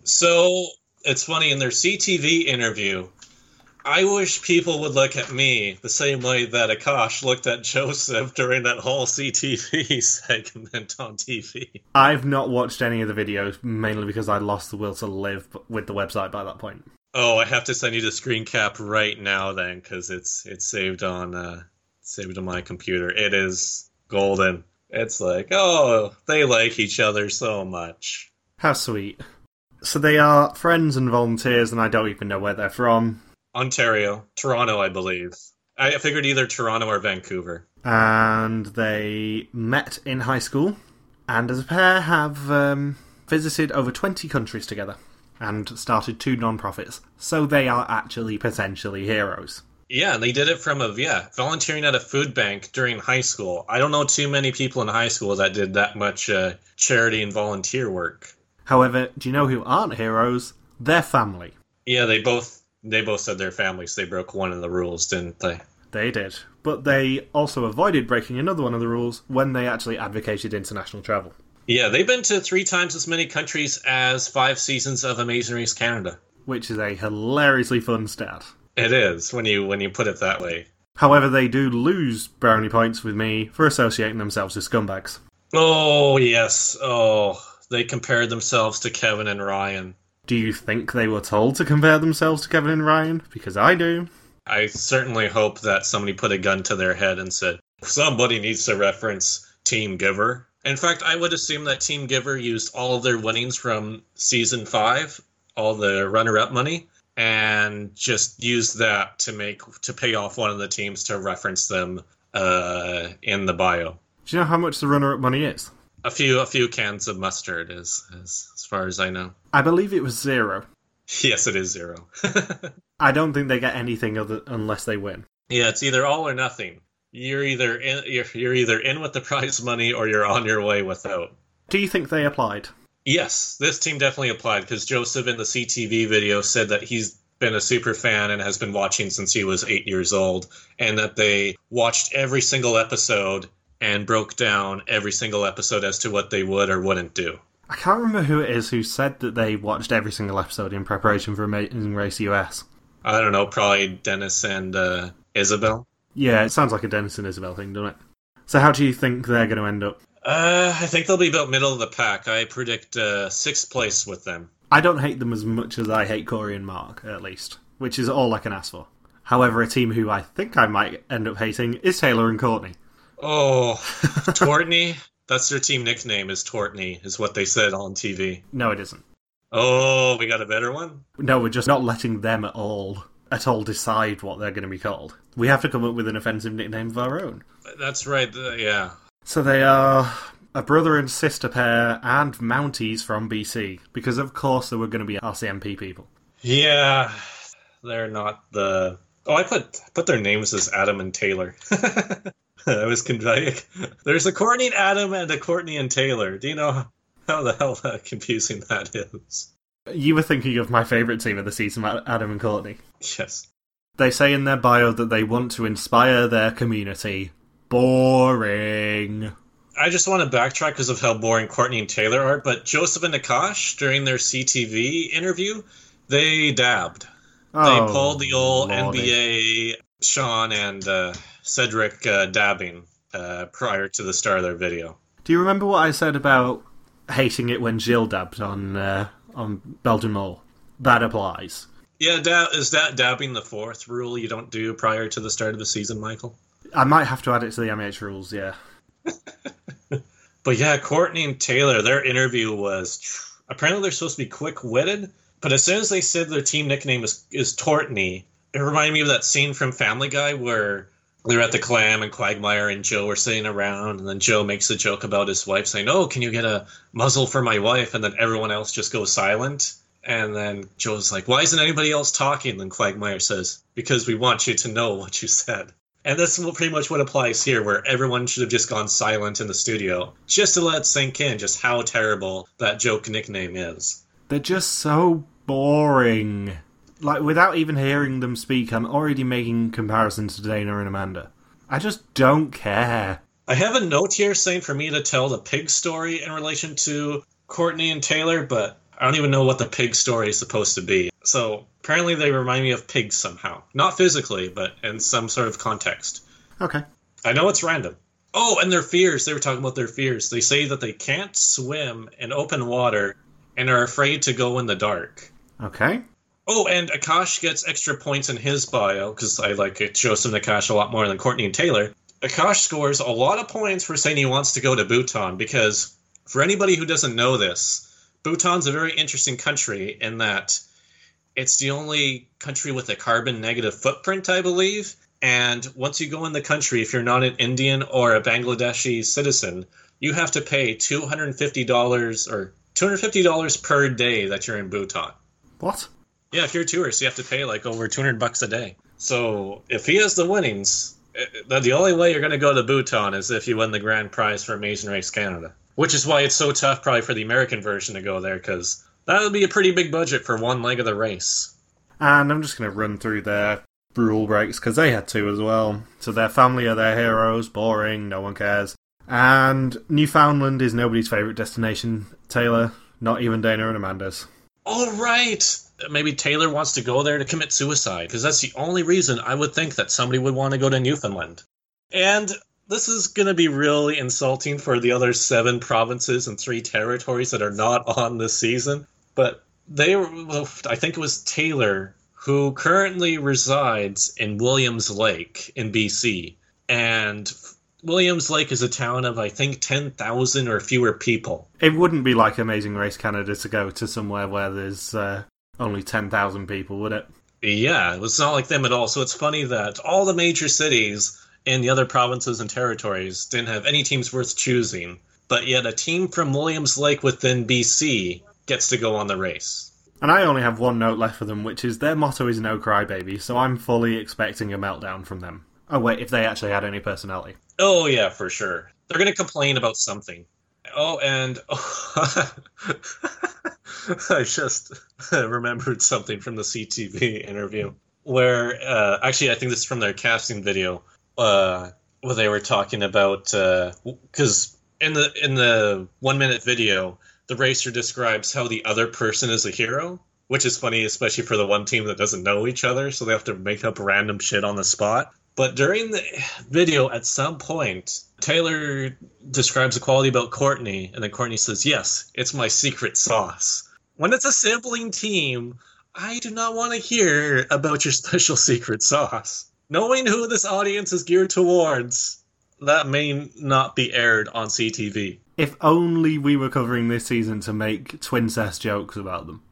So, it's funny in their CTV interview, I wish people would look at me the same way that Akash looked at Joseph during that whole CTV segment on TV. I've not watched any of the videos, mainly because I lost the will to live with the website by that point. Oh, I have to send you the screen cap right now then, because it's it's saved on uh, saved on my computer. It is golden. It's like, oh, they like each other so much. How sweet. So they are friends and volunteers, and I don't even know where they're from. Ontario, Toronto, I believe. I figured either Toronto or Vancouver. And they met in high school, and as a pair have um, visited over 20 countries together and started two non-profits. So they are actually potentially heroes. Yeah, they did it from a yeah volunteering at a food bank during high school. I don't know too many people in high school that did that much uh, charity and volunteer work. However, do you know who aren't heroes? Their family. Yeah, they both they both said their families they broke one of the rules, didn't they? They did. But they also avoided breaking another one of the rules when they actually advocated international travel. Yeah, they've been to three times as many countries as five seasons of Amazing Race Canada. Which is a hilariously fun stat. It is when you when you put it that way. However, they do lose brownie points with me for associating themselves with scumbags. Oh yes. Oh, they compared themselves to Kevin and Ryan. Do you think they were told to compare themselves to Kevin and Ryan? Because I do. I certainly hope that somebody put a gun to their head and said, somebody needs to reference Team Giver. In fact, I would assume that Team Giver used all of their winnings from season five, all the runner up money, and just used that to make to pay off one of the teams to reference them uh, in the bio. Do you know how much the runner up money is? A few a few cans of mustard is, is as far as I know. I believe it was zero. Yes, it is zero. I don't think they get anything other unless they win. Yeah, it's either all or nothing. You're either in you're, you're either in with the prize money or you're on your way without. Do you think they applied? Yes, this team definitely applied because Joseph in the CTV video said that he's been a super fan and has been watching since he was eight years old, and that they watched every single episode and broke down every single episode as to what they would or wouldn't do. I can't remember who it is who said that they watched every single episode in preparation for Amazing Race US. I don't know, probably Dennis and uh, Isabel. Yeah, it sounds like a Dennis and Isabel thing, doesn't it? So, how do you think they're going to end up? Uh, I think they'll be about middle of the pack. I predict uh, sixth place with them. I don't hate them as much as I hate Corey and Mark, at least, which is all I can ask for. However, a team who I think I might end up hating is Taylor and Courtney. Oh, Tortney. That's their team nickname is Tortney, is what they said on TV. No, it isn't. Oh, we got a better one? No, we're just not letting them at all at all decide what they're going to be called. We have to come up with an offensive nickname of our own. That's right, uh, yeah. So they are a brother and sister pair and Mounties from BC, because of course they were going to be RCMP people. Yeah, they're not the. Oh, I put put their names as Adam and Taylor. I was confused. There's a Courtney and Adam and a Courtney and Taylor. Do you know how the hell uh, confusing that is? You were thinking of my favourite team of the season, Adam and Courtney. Yes. They say in their bio that they want to inspire their community. Boring. I just want to backtrack because of how boring Courtney and Taylor are, but Joseph and Akash, during their CTV interview, they dabbed. Oh, they pulled the old lordy. NBA Sean and uh, Cedric uh, dabbing uh, prior to the start of their video. Do you remember what I said about hating it when Jill dabbed on uh, on Belgian Mole? That applies. Yeah, da- is that dabbing the fourth rule you don't do prior to the start of the season, Michael? I might have to add it to the MH rules, yeah. But yeah, Courtney and Taylor, their interview was apparently they're supposed to be quick witted, but as soon as they said their team nickname is is Tortney, it reminded me of that scene from Family Guy where they're at the clam and Quagmire and Joe are sitting around, and then Joe makes a joke about his wife saying, "Oh, can you get a muzzle for my wife?" And then everyone else just goes silent. And then Joe's like, "Why isn't anybody else talking?" And then Quagmire says, "Because we want you to know what you said." And that's pretty much what applies here, where everyone should have just gone silent in the studio, just to let sink in just how terrible that joke nickname is. They're just so boring. Like, without even hearing them speak, I'm already making comparisons to Dana and Amanda. I just don't care. I have a note here saying for me to tell the pig story in relation to Courtney and Taylor, but I don't even know what the pig story is supposed to be. So apparently they remind me of pigs somehow. Not physically, but in some sort of context. Okay. I know it's random. Oh, and their fears. They were talking about their fears. They say that they can't swim in open water and are afraid to go in the dark. Okay. Oh, and Akash gets extra points in his bio because I like it Joseph and Akash a lot more than Courtney and Taylor. Akash scores a lot of points for saying he wants to go to Bhutan because, for anybody who doesn't know this, Bhutan's a very interesting country in that it's the only country with a carbon negative footprint, I believe. And once you go in the country, if you're not an Indian or a Bangladeshi citizen, you have to pay $250 or $250 per day that you're in Bhutan. What? Yeah, if you're a tourist, you have to pay like over 200 bucks a day. So if he has the winnings, eh, the only way you're going to go to Bhutan is if you win the grand prize for Amazing Race Canada. Which is why it's so tough, probably, for the American version to go there, because that would be a pretty big budget for one leg of the race. And I'm just going to run through their rule breaks because they had two as well. So their family are their heroes, boring, no one cares. And Newfoundland is nobody's favourite destination, Taylor, not even Dana and Amanda's. All right. Maybe Taylor wants to go there to commit suicide because that's the only reason I would think that somebody would want to go to Newfoundland. And this is going to be really insulting for the other seven provinces and three territories that are not on this season. But they were—I think it was Taylor who currently resides in Williams Lake in BC. And Williams Lake is a town of, I think, 10,000 or fewer people. It wouldn't be like Amazing Race Canada to go to somewhere where there's uh, only 10,000 people, would it? Yeah, it's not like them at all. So it's funny that all the major cities in the other provinces and territories didn't have any teams worth choosing, but yet a team from Williams Lake within BC gets to go on the race. And I only have one note left for them, which is their motto is no crybaby, so I'm fully expecting a meltdown from them. Oh, wait, if they actually had any personality. Oh, yeah, for sure. They're going to complain about something. Oh, and oh, I just remembered something from the CTV interview where, uh, actually, I think this is from their casting video uh, where they were talking about because uh, in the in the one minute video, the racer describes how the other person is a hero, which is funny, especially for the one team that doesn't know each other, so they have to make up random shit on the spot. But during the video, at some point, Taylor describes a quality about Courtney, and then Courtney says, Yes, it's my secret sauce. When it's a sibling team, I do not want to hear about your special secret sauce knowing who this audience is geared towards, that may not be aired on CTV. If only we were covering this season to make twincest jokes about them.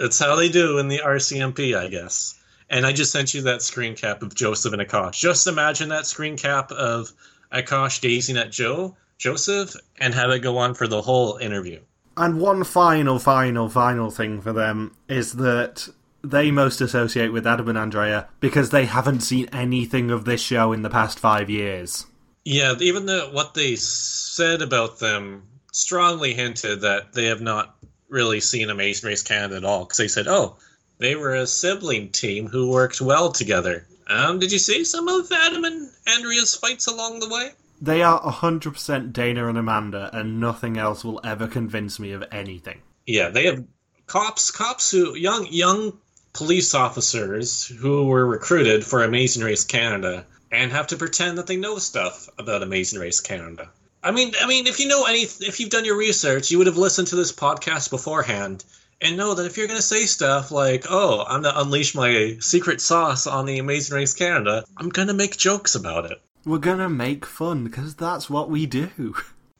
It's how they do in the RCMP, I guess. And I just sent you that screen cap of Joseph and Akash. Just imagine that screen cap of Akash gazing at Joe, Joseph, and have it go on for the whole interview. And one final, final, final thing for them is that they most associate with Adam and Andrea because they haven't seen anything of this show in the past five years. Yeah, even the, what they said about them strongly hinted that they have not really seen Amazing Race Canada at all. Because they said, oh, they were a sibling team who worked well together. Um, did you see some of Adam and Andrea's fights along the way? They are 100% Dana and Amanda, and nothing else will ever convince me of anything. Yeah, they have cops, cops who young young police officers who were recruited for Amazing Race Canada, and have to pretend that they know stuff about Amazing Race Canada. I mean, I mean, if you know any, if you've done your research, you would have listened to this podcast beforehand and know that if you're going to say stuff like, "Oh, I'm going to unleash my secret sauce on the Amazing Race Canada," I'm going to make jokes about it. We're gonna make fun because that's what we do.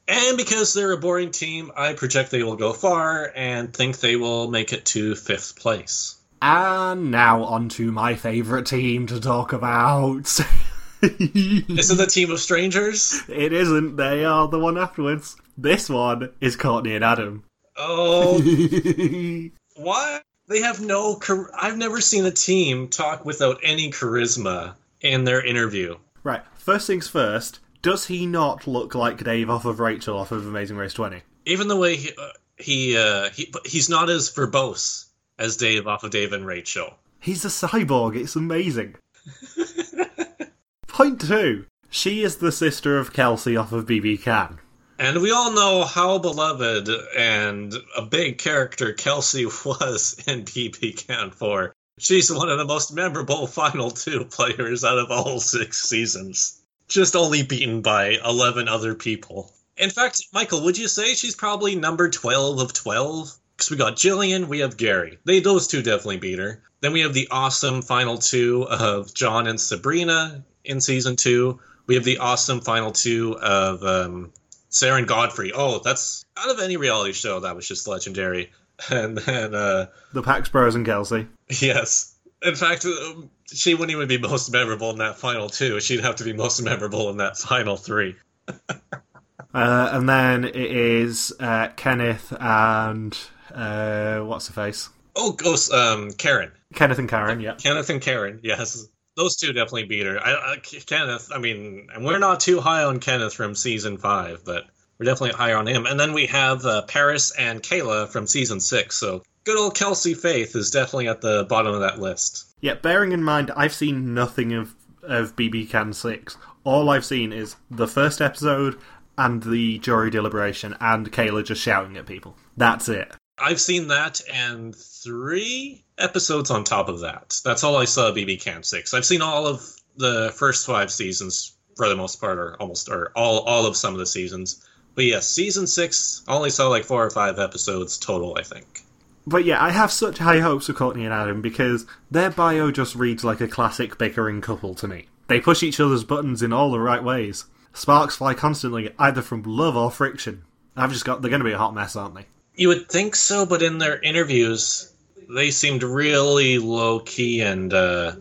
And because they're a boring team, I project they will go far and think they will make it to fifth place. And now on to my favourite team to talk about. Is it the team of strangers? It isn't. They are the one afterwards. This one is Courtney and Adam. Oh, what? They have no. Char- I've never seen a team talk without any charisma in their interview. Right. First things first. Does he not look like Dave off of Rachel off of Amazing Race 20? Even the way he uh, he uh, he he's not as verbose as Dave off of Dave and Rachel. He's a cyborg. It's amazing. Point two. She is the sister of Kelsey off of BB Can. And we all know how beloved and a big character Kelsey was in BB Can 4. She's one of the most memorable Final Two players out of all six seasons. Just only beaten by 11 other people. In fact, Michael, would you say she's probably number 12 of 12? Because we got Jillian, we have Gary. They Those two definitely beat her. Then we have the awesome Final Two of Jon and Sabrina in season two. We have the awesome Final Two of um, Sarah and Godfrey. Oh, that's out of any reality show that was just legendary. And then, uh, The Pax Bros and Kelsey. yes, in fact, um, she wouldn't even be most memorable in that final two. She'd have to be most memorable in that final three. Uh, and then it is uh, Kenneth and uh, what's the face? Oh, goes um, Karen, Kenneth and Karen. Yeah. Kenneth and Karen. Yes, those two definitely beat her. I, I, Kenneth. I mean, and we're not too high on Kenneth from season five, but we're definitely higher on him. And then we have uh, Paris and Kayla from season six. So good old Kelsey Faith is definitely at the bottom of that list. Yeah. Bearing in mind, I've seen nothing of of BB Can Six. All I've seen is the first episode and the jury deliberation and Kayla just shouting at people. That's it. I've seen that and three episodes on top of that. That's all I saw of BB Can 6. I've seen all of the first five seasons for the most part, or almost, or all, all of some of the seasons. But yes, season 6, I only saw like four or five episodes total, I think. But yeah, I have such high hopes for Courtney and Adam because their bio just reads like a classic bickering couple to me. They push each other's buttons in all the right ways. Sparks fly constantly, either from love or friction. I've just got. They're going to be a hot mess, aren't they? You would think so, but in their interviews, they seemed really low key, and uh,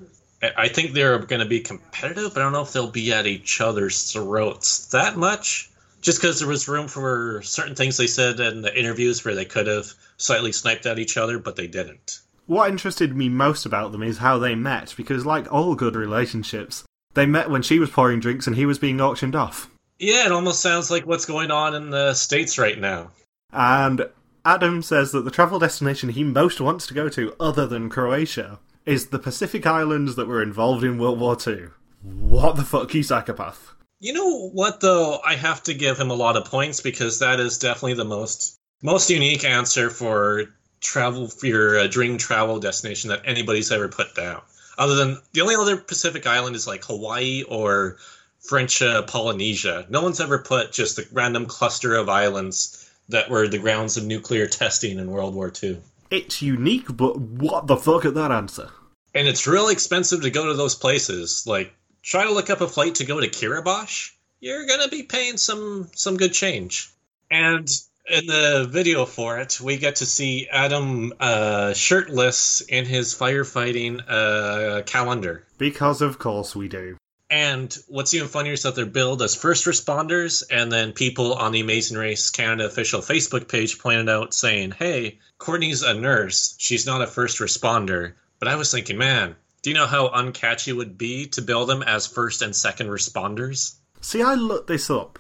I- I think they're going to be competitive. But I don't know if they'll be at each other's throats that much. Just because there was room for certain things they said in the interviews where they could have slightly sniped at each other, but they didn't. What interested me most about them is how they met, because like all good relationships, they met when she was pouring drinks and he was being auctioned off. Yeah, it almost sounds like what's going on in the states right now. And Adam says that the travel destination he most wants to go to, other than Croatia, is the Pacific Islands that were involved in World War II. What the fuck, you psychopath? You know what though? I have to give him a lot of points because that is definitely the most most unique answer for travel for your uh, dream travel destination that anybody's ever put down. Other than the only other Pacific island is like Hawaii or French uh, Polynesia. No one's ever put just a random cluster of islands that were the grounds of nuclear testing in World War II. It's unique, but what the fuck at that answer? And it's really expensive to go to those places. Like try to look up a flight to go to Kiribati. You're gonna be paying some some good change. And in the video for it, we get to see Adam uh, shirtless in his firefighting uh, calendar. Because of course we do. And what's even funnier is that they're billed as first responders, and then people on the Amazing Race Canada official Facebook page pointed out saying, "Hey, Courtney's a nurse. She's not a first responder." But I was thinking, man, do you know how uncatchy it would be to bill them as first and second responders? See, I looked this up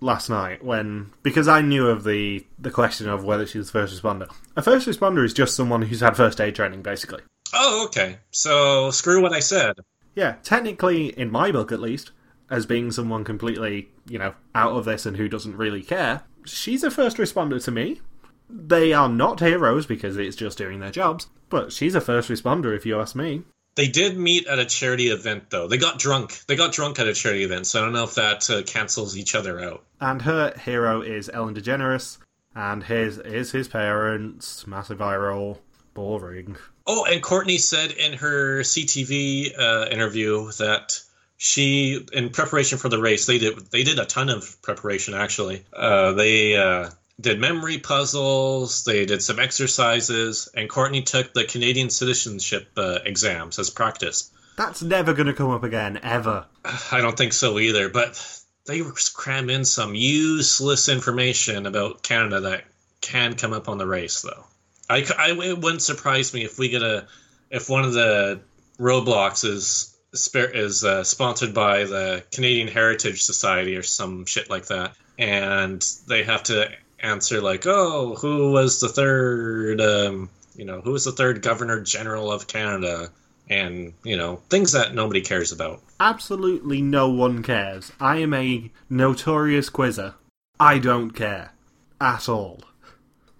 last night when because I knew of the the question of whether she's a first responder. A first responder is just someone who's had first aid training, basically. Oh, okay. So screw what I said. Yeah, technically, in my book at least, as being someone completely, you know, out of this and who doesn't really care, she's a first responder to me. They are not heroes because it's just doing their jobs, but she's a first responder if you ask me. They did meet at a charity event, though. They got drunk. They got drunk at a charity event, so I don't know if that uh, cancels each other out. And her hero is Ellen DeGeneres, and his is his parents. Massive eye roll. Boring. Oh, and Courtney said in her CTV uh, interview that she, in preparation for the race, they did they did a ton of preparation. Actually, uh, they uh, did memory puzzles, they did some exercises, and Courtney took the Canadian citizenship uh, exams as practice. That's never going to come up again, ever. I don't think so either, but they cram in some useless information about Canada that can come up on the race, though. I, I it wouldn't surprise me if we get a if one of the roadblocks is is uh, sponsored by the Canadian Heritage Society or some shit like that, and they have to answer like, "Oh, who was the third? Um, you know, who was the third Governor General of Canada?" And you know, things that nobody cares about. Absolutely no one cares. I am a notorious quizzer. I don't care at all.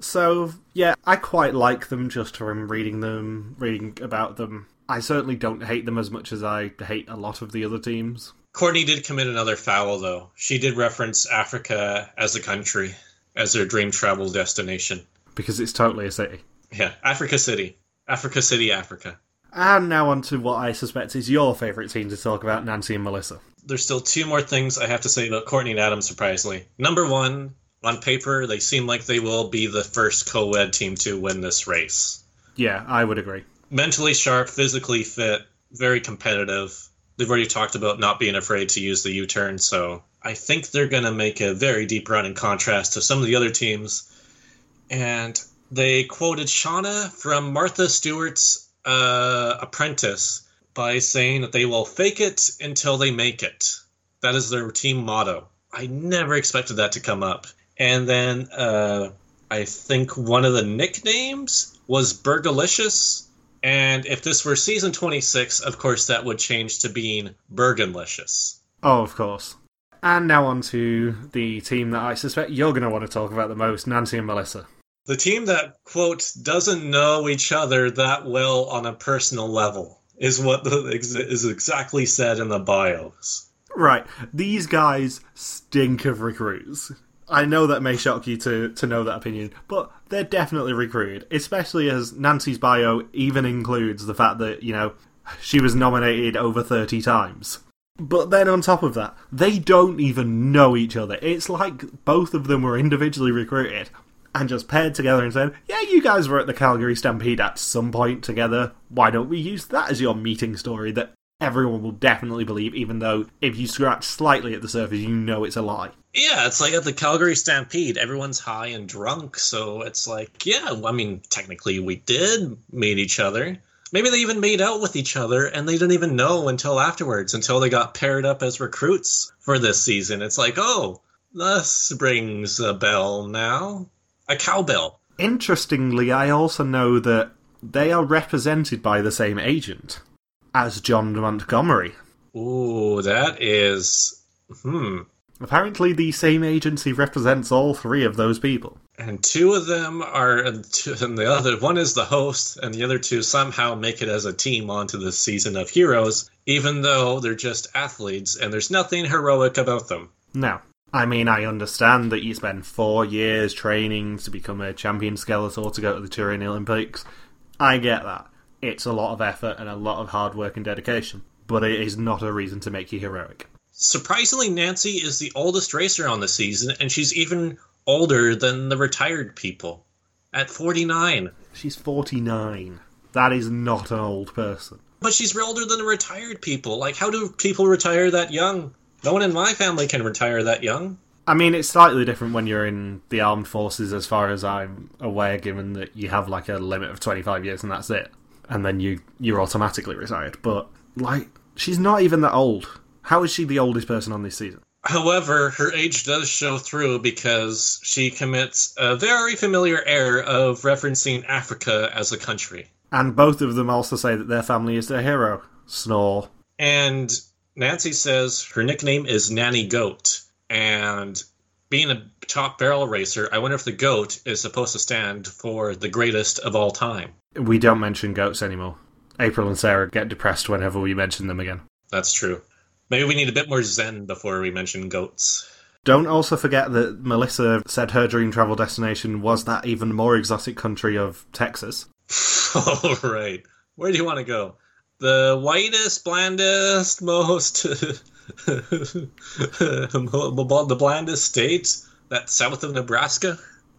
So yeah, I quite like them just from reading them, reading about them. I certainly don't hate them as much as I hate a lot of the other teams. Courtney did commit another foul, though. She did reference Africa as a country as their dream travel destination. Because it's totally a city. Yeah, Africa City. Africa City, Africa. And now on to what I suspect is your favourite team to talk about, Nancy and Melissa. There's still two more things I have to say about Courtney and Adam, surprisingly. Number one, on paper, they seem like they will be the first co ed team to win this race. Yeah, I would agree. Mentally sharp, physically fit, very competitive. They've already talked about not being afraid to use the U turn, so I think they're going to make a very deep run in contrast to some of the other teams. And they quoted Shauna from Martha Stewart's uh, Apprentice by saying that they will fake it until they make it. That is their team motto. I never expected that to come up. And then uh, I think one of the nicknames was Burgalicious. And if this were season 26, of course, that would change to being Bergenlicious. Oh, of course. And now on to the team that I suspect you're going to want to talk about the most Nancy and Melissa. The team that, quote, doesn't know each other that well on a personal level is what the, is exactly said in the bios. Right. These guys stink of recruits. I know that may shock you to, to know that opinion, but they're definitely recruited, especially as Nancy's bio even includes the fact that, you know, she was nominated over 30 times. But then on top of that, they don't even know each other. It's like both of them were individually recruited and just paired together and said, Yeah, you guys were at the Calgary Stampede at some point together. Why don't we use that as your meeting story that everyone will definitely believe, even though if you scratch slightly at the surface, you know it's a lie. Yeah, it's like at the Calgary Stampede, everyone's high and drunk, so it's like, yeah, I mean, technically we did meet each other. Maybe they even made out with each other and they didn't even know until afterwards, until they got paired up as recruits for this season. It's like, oh, this rings a bell now. A cowbell. Interestingly, I also know that they are represented by the same agent as Jon Montgomery. Ooh, that is. Hmm. Apparently, the same agency represents all three of those people. And two of them are, and the other one is the host, and the other two somehow make it as a team onto the season of Heroes, even though they're just athletes and there's nothing heroic about them. No. I mean, I understand that you spend four years training to become a champion Skeletor to go to the Turin Olympics. I get that. It's a lot of effort and a lot of hard work and dedication, but it is not a reason to make you heroic. Surprisingly, Nancy is the oldest racer on the season, and she's even older than the retired people at 49. She's 49. That is not an old person. But she's older than the retired people. Like, how do people retire that young? No one in my family can retire that young. I mean, it's slightly different when you're in the armed forces, as far as I'm aware, given that you have like a limit of 25 years and that's it. And then you, you're automatically retired. But, like, she's not even that old. How is she the oldest person on this season? However, her age does show through because she commits a very familiar error of referencing Africa as a country. And both of them also say that their family is their hero. Snore. And Nancy says her nickname is Nanny Goat. And being a top barrel racer, I wonder if the goat is supposed to stand for the greatest of all time. We don't mention goats anymore. April and Sarah get depressed whenever we mention them again. That's true. Maybe we need a bit more zen before we mention goats. Don't also forget that Melissa said her dream travel destination was that even more exotic country of Texas. All right. Where do you want to go? The whitest, blandest, most. the blandest state? That south of Nebraska?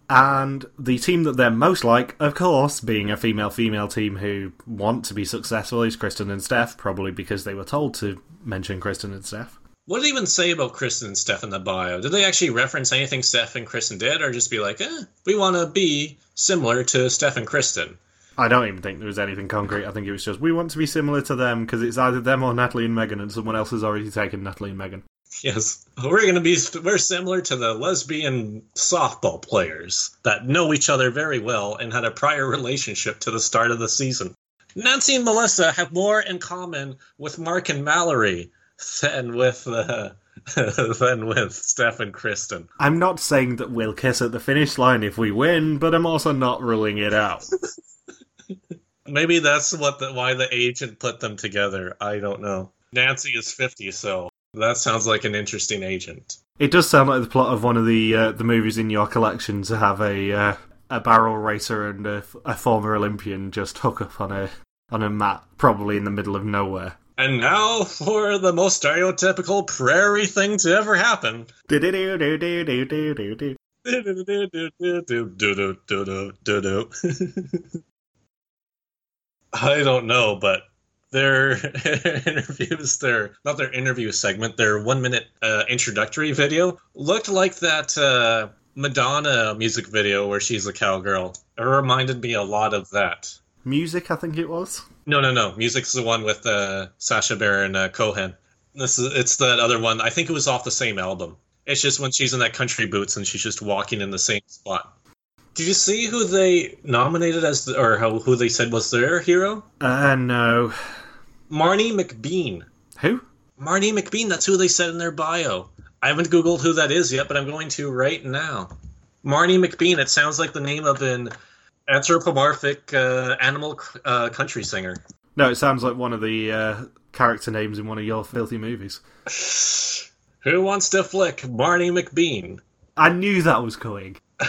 And the team that they're most like, of course, being a female female team who want to be successful, is Kristen and Steph, probably because they were told to mention Kristen and Steph. What did they even say about Kristen and Steph in the bio? Did they actually reference anything Steph and Kristen did, or just be like, eh, we want to be similar to Steph and Kristen? I don't even think there was anything concrete. I think it was just we want to be similar to them because it's either them or Natalie and Megan, and someone else has already taken Natalie and Megan. Yes, we're going to be we're similar to the lesbian softball players that know each other very well and had a prior relationship to the start of the season. Nancy and Melissa have more in common with Mark and Mallory than with uh, than with Steph and Kristen. I'm not saying that we'll kiss at the finish line if we win, but I'm also not ruling it out. Maybe that's what the, why the agent put them together. I don't know. Nancy is 50, so that sounds like an interesting agent. It does sound like the plot of one of the uh, the movies in your collection to have a uh, a barrel racer and a, a, former Olympian just hook up on a on a mat, probably in the middle of nowhere. And now for the most stereotypical prairie thing to ever happen. I don't know, but their interviews, their not their interview segment, their one minute uh, introductory video looked like that uh, Madonna music video where she's a cowgirl. It reminded me a lot of that. Music, I think it was. No, no, no. Music's the one with uh, Sacha Baron uh, Cohen. This is it's that other one. I think it was off the same album. It's just when she's in that country boots and she's just walking in the same spot. Did you see who they nominated as, the, or how, who they said was their hero? Uh, no. Marnie McBean. Who? Marnie McBean. That's who they said in their bio. I haven't googled who that is yet, but I'm going to right now. Marnie McBean. It sounds like the name of an anthropomorphic uh, animal uh, country singer. No, it sounds like one of the uh, character names in one of your filthy movies. Who wants to flick Marnie McBean? I knew that was coming.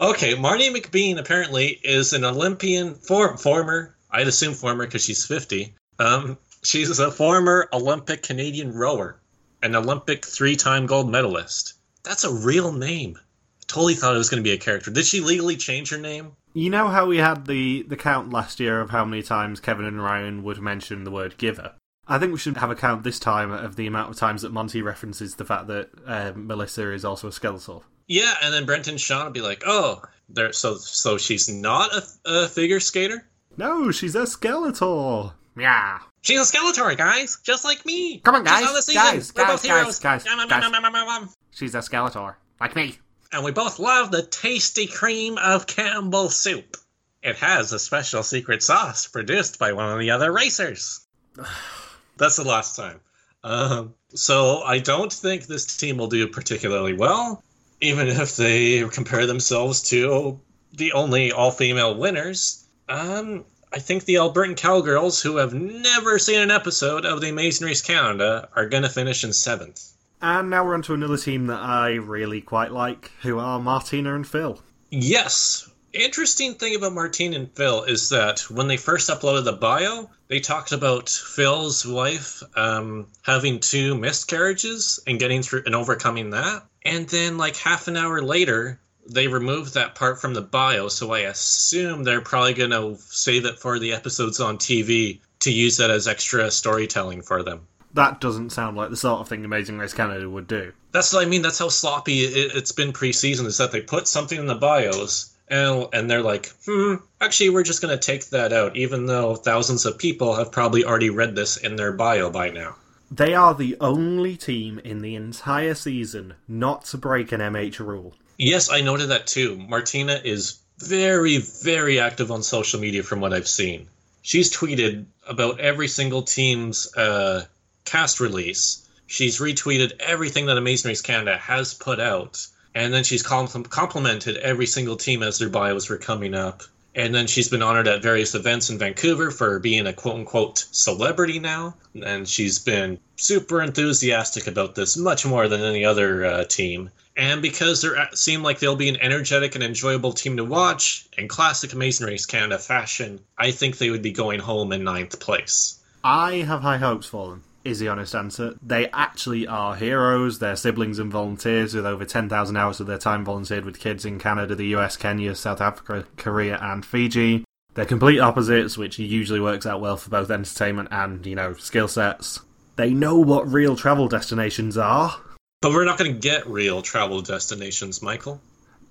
Okay, Marnie McBean apparently is an Olympian for, former. I'd assume former because she's fifty. Um, she's a former Olympic Canadian rower, an Olympic three-time gold medalist. That's a real name. I totally thought it was going to be a character. Did she legally change her name? You know how we had the the count last year of how many times Kevin and Ryan would mention the word giver. I think we should have a count this time of the amount of times that Monty references the fact that uh, Melissa is also a Skeletor. Yeah, and then Brenton Sean would be like, "Oh, there. So, so she's not a, a figure skater. No, she's a Skeletor. Yeah, she's a Skeletor, guys, just like me. Come on, guys, guys, guys, guys, guys, guys, guys. She's a Skeletor, like me. And we both love the tasty cream of Campbell soup. It has a special secret sauce produced by one of the other racers. That's the last time. Um, so I don't think this team will do particularly well even if they compare themselves to the only all female winners, um, I think the Albertan Cowgirls, who have never seen an episode of The Amazing Race Canada, are going to finish in seventh. And now we're on to another team that I really quite like, who are Martina and Phil. Yes. Interesting thing about Martina and Phil is that when they first uploaded the bio, they talked about Phil's wife um, having two miscarriages and getting through and overcoming that. And then, like half an hour later, they removed that part from the bio. So I assume they're probably going to save it for the episodes on TV to use that as extra storytelling for them. That doesn't sound like the sort of thing Amazing Race Canada would do. That's what I mean. That's how sloppy it, has been preseason. Is that they put something in the bios and and they're like, hmm, actually, we're just going to take that out, even though thousands of people have probably already read this in their bio by now. They are the only team in the entire season not to break an MH rule. Yes, I noted that too. Martina is very, very active on social media from what I've seen. She's tweeted about every single team's uh, cast release. She's retweeted everything that Amazing Race Canada has put out. And then she's complimented every single team as their bios were coming up. And then she's been honored at various events in Vancouver for being a quote unquote celebrity now. And she's been super enthusiastic about this, much more than any other uh, team. And because they seem like they'll be an energetic and enjoyable team to watch in classic Amazing Race Canada fashion, I think they would be going home in ninth place. I have high hopes for them, is the honest answer. They actually are heroes. They're siblings and volunteers with over 10,000 hours of their time volunteered with kids in Canada, the US, Kenya, South Africa, Korea, and Fiji. They're complete opposites, which usually works out well for both entertainment and, you know, skill sets. They know what real travel destinations are. But we're not going to get real travel destinations, Michael.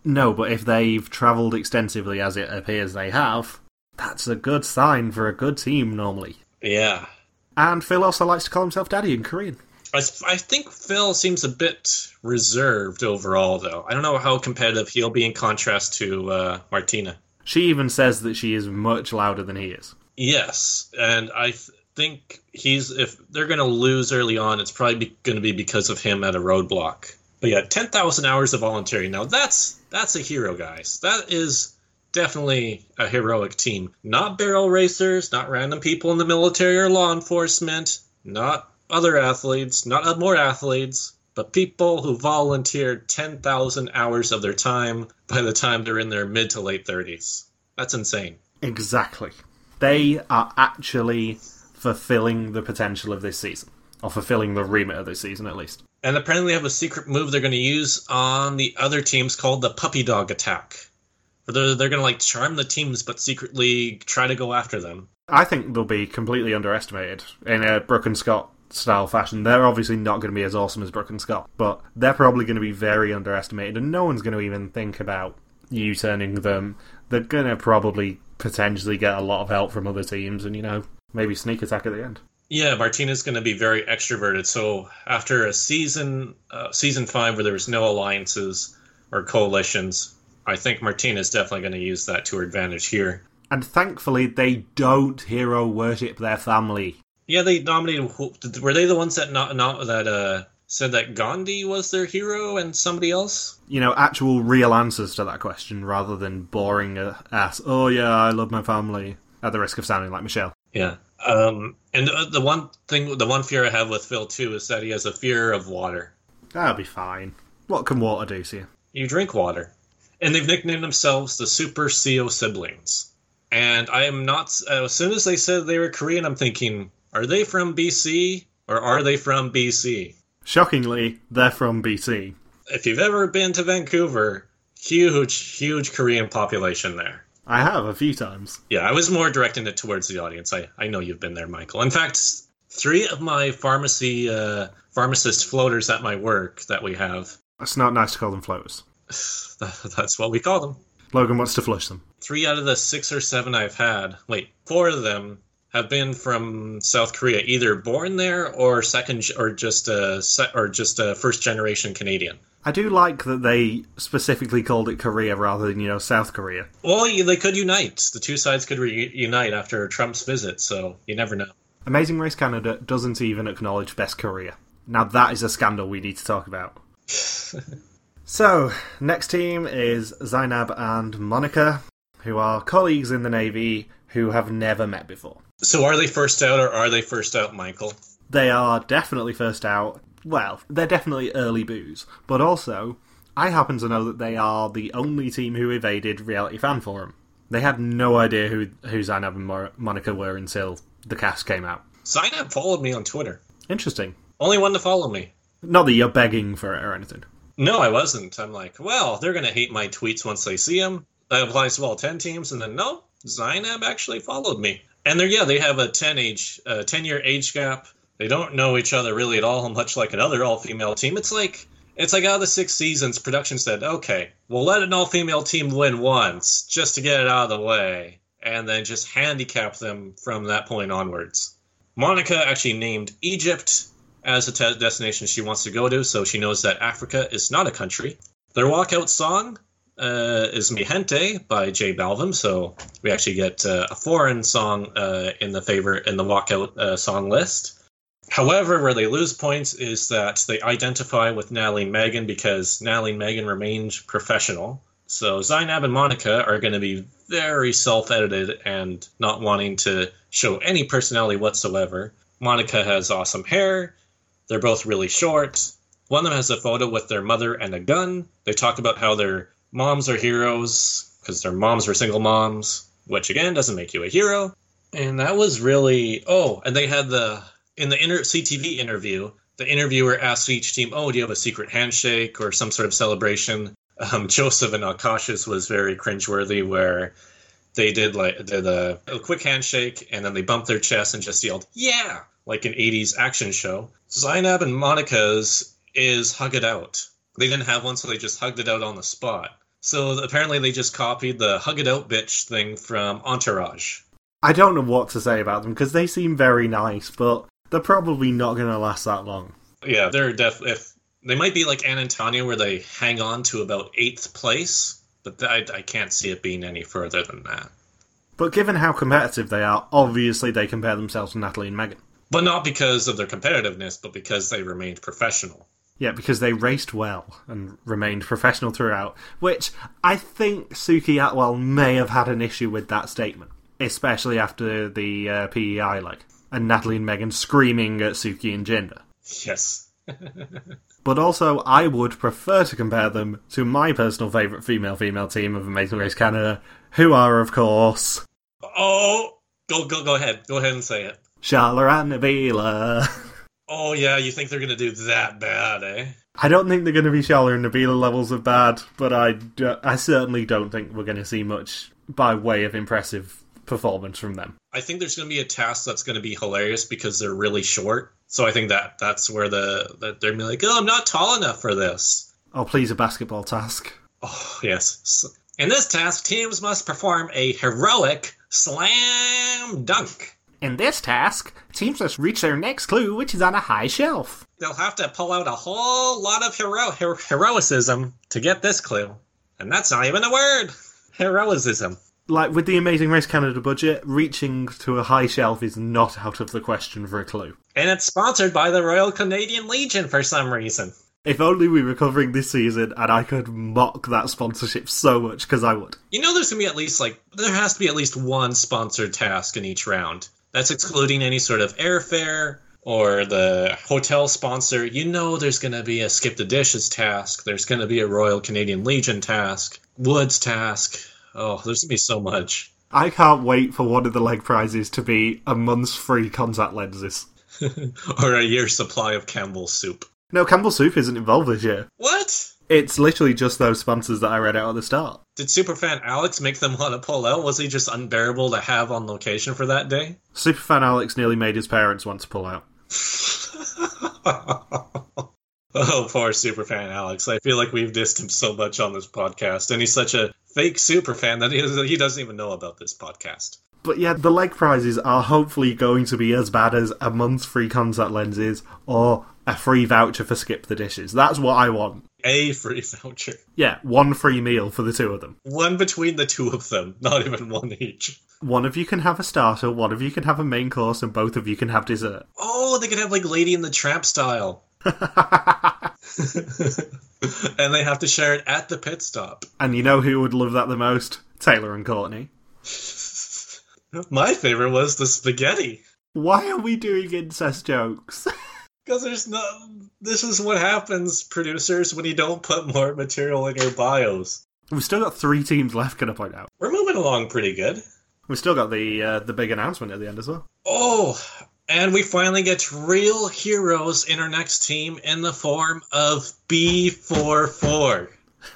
No, but if they've travelled extensively, as it appears they have, that's a good sign for a good team normally. Yeah. And Phil also likes to call himself Daddy in Korean. I, I think Phil seems a bit reserved overall, though. I don't know how competitive he'll be in contrast to uh, Martina. She even says that she is much louder than he is. Yes, and I th- think he's if they're going to lose early on, it's probably going to be because of him at a roadblock. But yeah, ten thousand hours of volunteering. Now that's that's a hero, guys. That is definitely a heroic team. Not barrel racers, not random people in the military or law enforcement, not other athletes, not more athletes, but people who volunteered 10,000 hours of their time by the time they're in their mid to late 30s. That's insane. Exactly. They are actually fulfilling the potential of this season, or fulfilling the remit of this season at least. And apparently, they have a secret move they're going to use on the other teams called the puppy dog attack they're, they're going to like charm the teams but secretly try to go after them. I think they'll be completely underestimated in a Brooke and Scott style fashion. They're obviously not going to be as awesome as Brooke and Scott, but they're probably going to be very underestimated, and no one's going to even think about you turning them. They're going to probably potentially get a lot of help from other teams, and you know, maybe sneak attack at the end. Yeah, Martina's going to be very extroverted. So after a season, uh, season five, where there was no alliances or coalitions, I think Martina's definitely going to use that to her advantage here. And thankfully, they don't hero worship their family. Yeah, they nominated. Were they the ones that not, not that uh, said that Gandhi was their hero and somebody else? You know, actual real answers to that question rather than boring uh, ass. Oh yeah, I love my family. At the risk of sounding like Michelle. Yeah. Um, and the one thing, the one fear I have with Phil too is that he has a fear of water. That'll be fine. What can water do to you? You drink water and they've nicknamed themselves the Super CO siblings. And I am not. Uh, as soon as they said they were Korean, I'm thinking, are they from BC or are they from BC? Shockingly, they're from BC. If you've ever been to Vancouver, huge, huge Korean population there. I have a few times. Yeah, I was more directing it towards the audience. I, I know you've been there, Michael. In fact, three of my pharmacy uh, pharmacist floaters at my work that we have. It's not nice to call them floaters. That's what we call them. Logan wants to flush them. Three out of the six or seven I've had, wait, four of them have been from South Korea, either born there or second, or just a or just a first generation Canadian. I do like that they specifically called it Korea rather than you know South Korea. Well, they could unite. The two sides could reunite after Trump's visit, so you never know. Amazing Race Canada doesn't even acknowledge Best Korea. Now that is a scandal we need to talk about. So, next team is Zainab and Monica, who are colleagues in the Navy who have never met before. So, are they first out or are they first out, Michael? They are definitely first out. Well, they're definitely early boos, but also, I happen to know that they are the only team who evaded Reality Fan Forum. They had no idea who, who Zainab and Monica were until the cast came out. Zainab followed me on Twitter. Interesting. Only one to follow me. Not that you're begging for it or anything. No, I wasn't. I'm like, well, they're going to hate my tweets once they see them. That applies to all 10 teams. And then, no, Zainab actually followed me. And they're, yeah, they have a 10 age, uh, 10 year age gap. They don't know each other really at all, much like another all female team. It's like, it's like out of the six seasons, production said, okay, we'll let an all female team win once just to get it out of the way, and then just handicap them from that point onwards. Monica actually named Egypt as a te- destination she wants to go to, so she knows that Africa is not a country. Their walkout song uh, is Mi Gente by J Balvin, so we actually get uh, a foreign song uh, in the favor in the walkout uh, song list. However, where they lose points is that they identify with Natalie and Megan because Natalie and Megan remained professional. So Zainab and Monica are going to be very self edited and not wanting to show any personality whatsoever. Monica has awesome hair. They're both really short. One of them has a photo with their mother and a gun. They talk about how their moms are heroes because their moms were single moms, which again doesn't make you a hero. And that was really oh, and they had the in the inter- CTV interview, the interviewer asked each team, "Oh, do you have a secret handshake or some sort of celebration?" Um, Joseph and Akash's was very cringeworthy, where they did like did a, a quick handshake and then they bumped their chest and just yelled, "Yeah!" Like an '80s action show. Zainab and Monica's is hug it out. They didn't have one, so they just hugged it out on the spot. So apparently, they just copied the hug it out bitch thing from Entourage. I don't know what to say about them because they seem very nice, but they're probably not going to last that long. Yeah, they're definitely. If they might be like Ann and Tanya, where they hang on to about eighth place, but I, I can't see it being any further than that. But given how competitive they are, obviously they compare themselves to Natalie and Megan. But not because of their competitiveness, but because they remained professional. Yeah, because they raced well and remained professional throughout, which I think Suki Atwal may have had an issue with that statement, especially after the uh, PEI leg, and Natalie and Megan screaming at Suki and Jinder. Yes. But also, I would prefer to compare them to my personal favourite female female team of Amazing Race Canada, who are, of course, Oh, go go go ahead. Go ahead and say it. And Nabila. Oh yeah, you think they're gonna do that bad, eh? I don't think they're going to be Charlotte and Nabila levels of bad, but I I certainly don't think we're going to see much by way of impressive performance from them. I think there's gonna be a task that's gonna be hilarious because they're really short. So I think that that's where the that they're gonna be like, oh, I'm not tall enough for this. Oh, please, a basketball task. Oh yes. In this task, teams must perform a heroic slam dunk. In this task, teams must reach their next clue, which is on a high shelf. They'll have to pull out a whole lot of hero- her- heroicism to get this clue. And that's not even a word. Heroicism. Like with the Amazing Race Canada budget, reaching to a high shelf is not out of the question for a clue. And it's sponsored by the Royal Canadian Legion for some reason. If only we were covering this season and I could mock that sponsorship so much, because I would. You know, there's gonna be at least like there has to be at least one sponsored task in each round. That's excluding any sort of airfare or the hotel sponsor. You know, there's gonna be a skip the dishes task. There's gonna be a Royal Canadian Legion task, Woods task. Oh, there's gonna be so much. I can't wait for one of the leg prizes to be a month's free contact lenses. or a year's supply of Campbell's soup. No, Campbell's Soup isn't involved this year. What? It's literally just those sponsors that I read out at the start. Did superfan Alex make them want to pull out? Was he just unbearable to have on location for that day? Superfan Alex nearly made his parents want to pull out. oh, poor superfan Alex. I feel like we've dissed him so much on this podcast, and he's such a fake superfan that he doesn't, even know about this podcast. But yeah, the leg prizes are hopefully going to be as bad as a month's free contact lenses or a free voucher for Skip the Dishes. That's what I want. A free voucher. Yeah, one free meal for the two of them. One between the two of them, not even one each. One of you can have a starter, one of you can have a main course, and both of you can have dessert. Oh, they could have like Lady in the Tramp style. and they have to share it at the pit stop. And you know who would love that the most? Taylor and Courtney. My favorite was the spaghetti. Why are we doing incest jokes? Because there's no. This is what happens, producers, when you don't put more material in your bios. We've still got three teams left, can I point out? We're moving along pretty good. We've still got the uh, the big announcement at the end as well. Oh, and we finally get real heroes in our next team in the form of B44.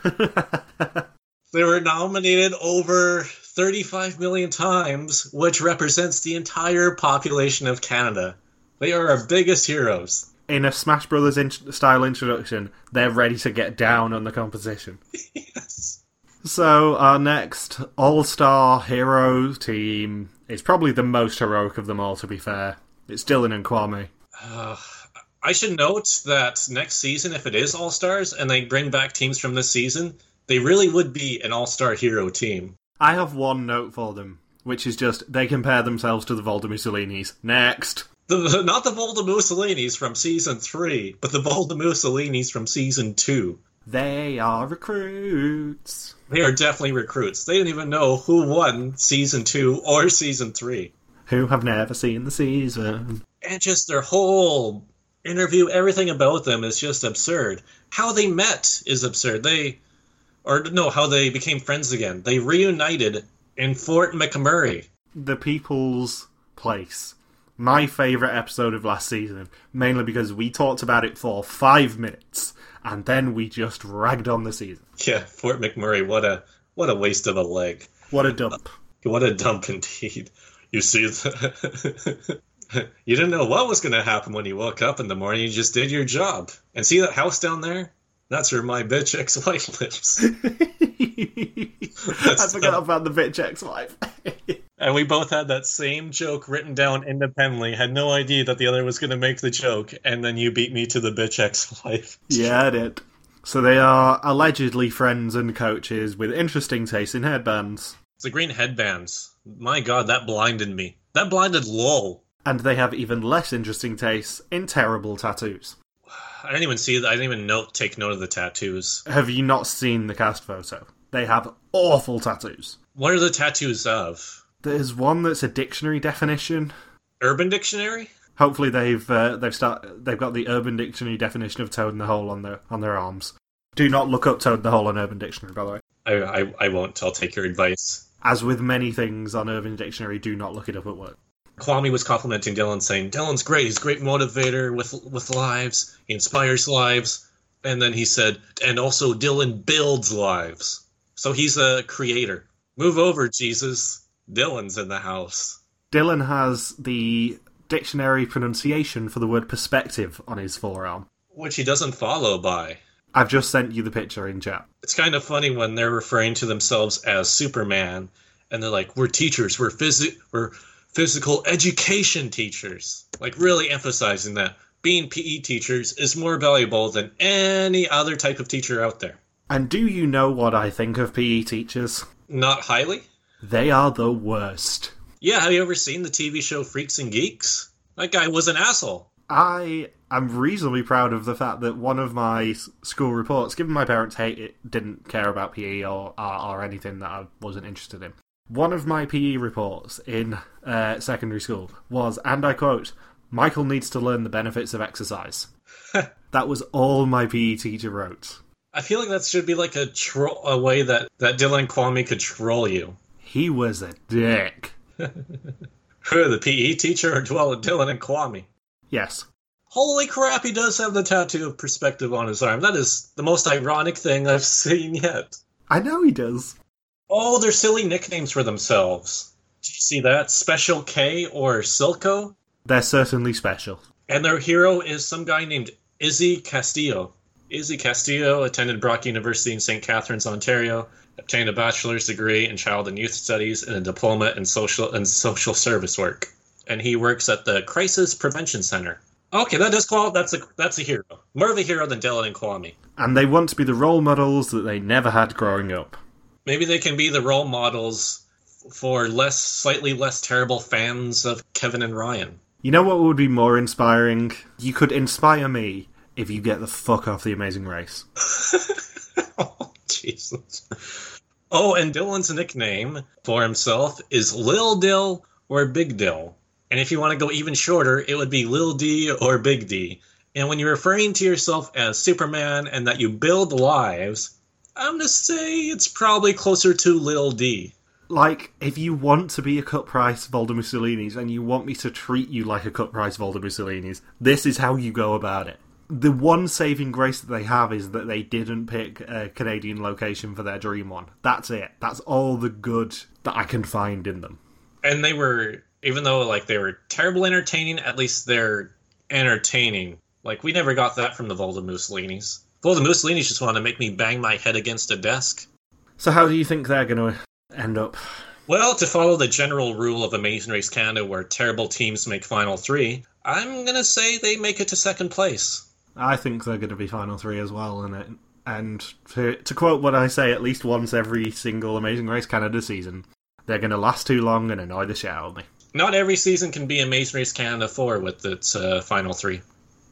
They were nominated over 35 million times, which represents the entire population of Canada. They are our biggest heroes. In a Smash Brothers in- style introduction, they're ready to get down on the competition. Yes. So our next all-star hero team is probably the most heroic of them all. To be fair, it's Dylan and Kwame. Uh, I should note that next season, if it is All Stars and they bring back teams from this season, they really would be an all star hero team. I have one note for them, which is just they compare themselves to the Volta Mussolinis. Next. The, not the Volta Mussolinis from season three, but the Volta Mussolinis from season two. They are recruits. They are definitely recruits. They didn't even know who won season two or season three. Who have never seen the season. And just their whole interview, everything about them is just absurd. How they met is absurd. They, or no, how they became friends again. They reunited in Fort McMurray. The People's Place. My favourite episode of last season, mainly because we talked about it for five minutes and then we just ragged on the season. Yeah, Fort McMurray, what a what a waste of a leg. What a dump. What a dump indeed. You see, the... you didn't know what was going to happen when you woke up in the morning. You just did your job. And see that house down there? That's where my bitch ex-wife lives. I forgot about the bitch ex-wife. and we both had that same joke written down independently. Had no idea that the other was going to make the joke, and then you beat me to the bitch ex-wife. yeah, I did. So they are allegedly friends and coaches with interesting taste in headbands. The green headbands. My god, that blinded me. That blinded lol. And they have even less interesting taste in terrible tattoos. I didn't even see. I didn't even note, take note of the tattoos. Have you not seen the cast photo? They have awful tattoos. What are the tattoos of? There's one that's a dictionary definition. Urban Dictionary. Hopefully they've uh, they've start they've got the Urban Dictionary definition of toad in the hole on their on their arms. Do not look up toad in the hole on Urban Dictionary, by the way. I, I, I won't. I'll take your advice. As with many things on Urban Dictionary, do not look it up at work. Kwame was complimenting Dylan, saying Dylan's great. He's a great motivator with with lives. He inspires lives. And then he said, and also Dylan builds lives. So he's a creator. Move over, Jesus. Dylan's in the house. Dylan has the dictionary pronunciation for the word perspective on his forearm, which he doesn't follow by. I've just sent you the picture in chat. It's kind of funny when they're referring to themselves as Superman, and they're like, "We're teachers. We're phys- We're physical education teachers." Like really emphasizing that being PE teachers is more valuable than any other type of teacher out there. And do you know what I think of PE teachers? Not highly. They are the worst. Yeah, have you ever seen the TV show Freaks and Geeks? That guy was an asshole. I am reasonably proud of the fact that one of my school reports, given my parents hate it, didn't care about PE or art or anything that I wasn't interested in. One of my PE reports in uh, secondary school was, and I quote, Michael needs to learn the benefits of exercise. that was all my PE teacher wrote. I feel like that should be like a tro- a way that that Dylan Kwame could troll you. He was a dick. Who, the PE teacher or Dylan and Kwame? Yes. Holy crap, he does have the tattoo of perspective on his arm. That is the most ironic thing I've seen yet. I know he does. Oh, they're silly nicknames for themselves. Did you see that? Special K or Silco? They're certainly special. And their hero is some guy named Izzy Castillo. Izzy Castillo attended Brock University in St. Catharines, Ontario, obtained a bachelor's degree in child and youth studies and a diploma in social and social service work. And he works at the Crisis Prevention Center. Okay, that does call that's a that's a hero. More of a hero than Dylan and Kwame. And they want to be the role models that they never had growing up. Maybe they can be the role models for less slightly less terrible fans of Kevin and Ryan. You know what would be more inspiring? You could inspire me if you get the fuck off the Amazing Race. oh, Jesus. Oh, and Dylan's nickname for himself is Lil Dill or Big Dill. And if you want to go even shorter, it would be Lil D or Big D. And when you're referring to yourself as Superman and that you build lives, I'm going to say it's probably closer to Lil D. Like, if you want to be a cut price Volder Mussolini's and you want me to treat you like a cut price Volder Mussolini's, this is how you go about it the one saving grace that they have is that they didn't pick a Canadian location for their dream one. That's it. That's all the good that I can find in them. And they were, even though like they were terrible entertaining, at least they're entertaining. Like we never got that from the Volda Mussolinis. Volda Mussolinis just want to make me bang my head against a desk. So how do you think they're going to end up? Well, to follow the general rule of Amazing Race Canada, where terrible teams make final three, I'm gonna say they make it to second place. I think they're going to be final three as well, and it, and to, to quote what I say at least once every single Amazing Race Canada season, they're going to last too long and annoy the shit out of me. Not every season can be Amazing Race Canada four with its uh, final three.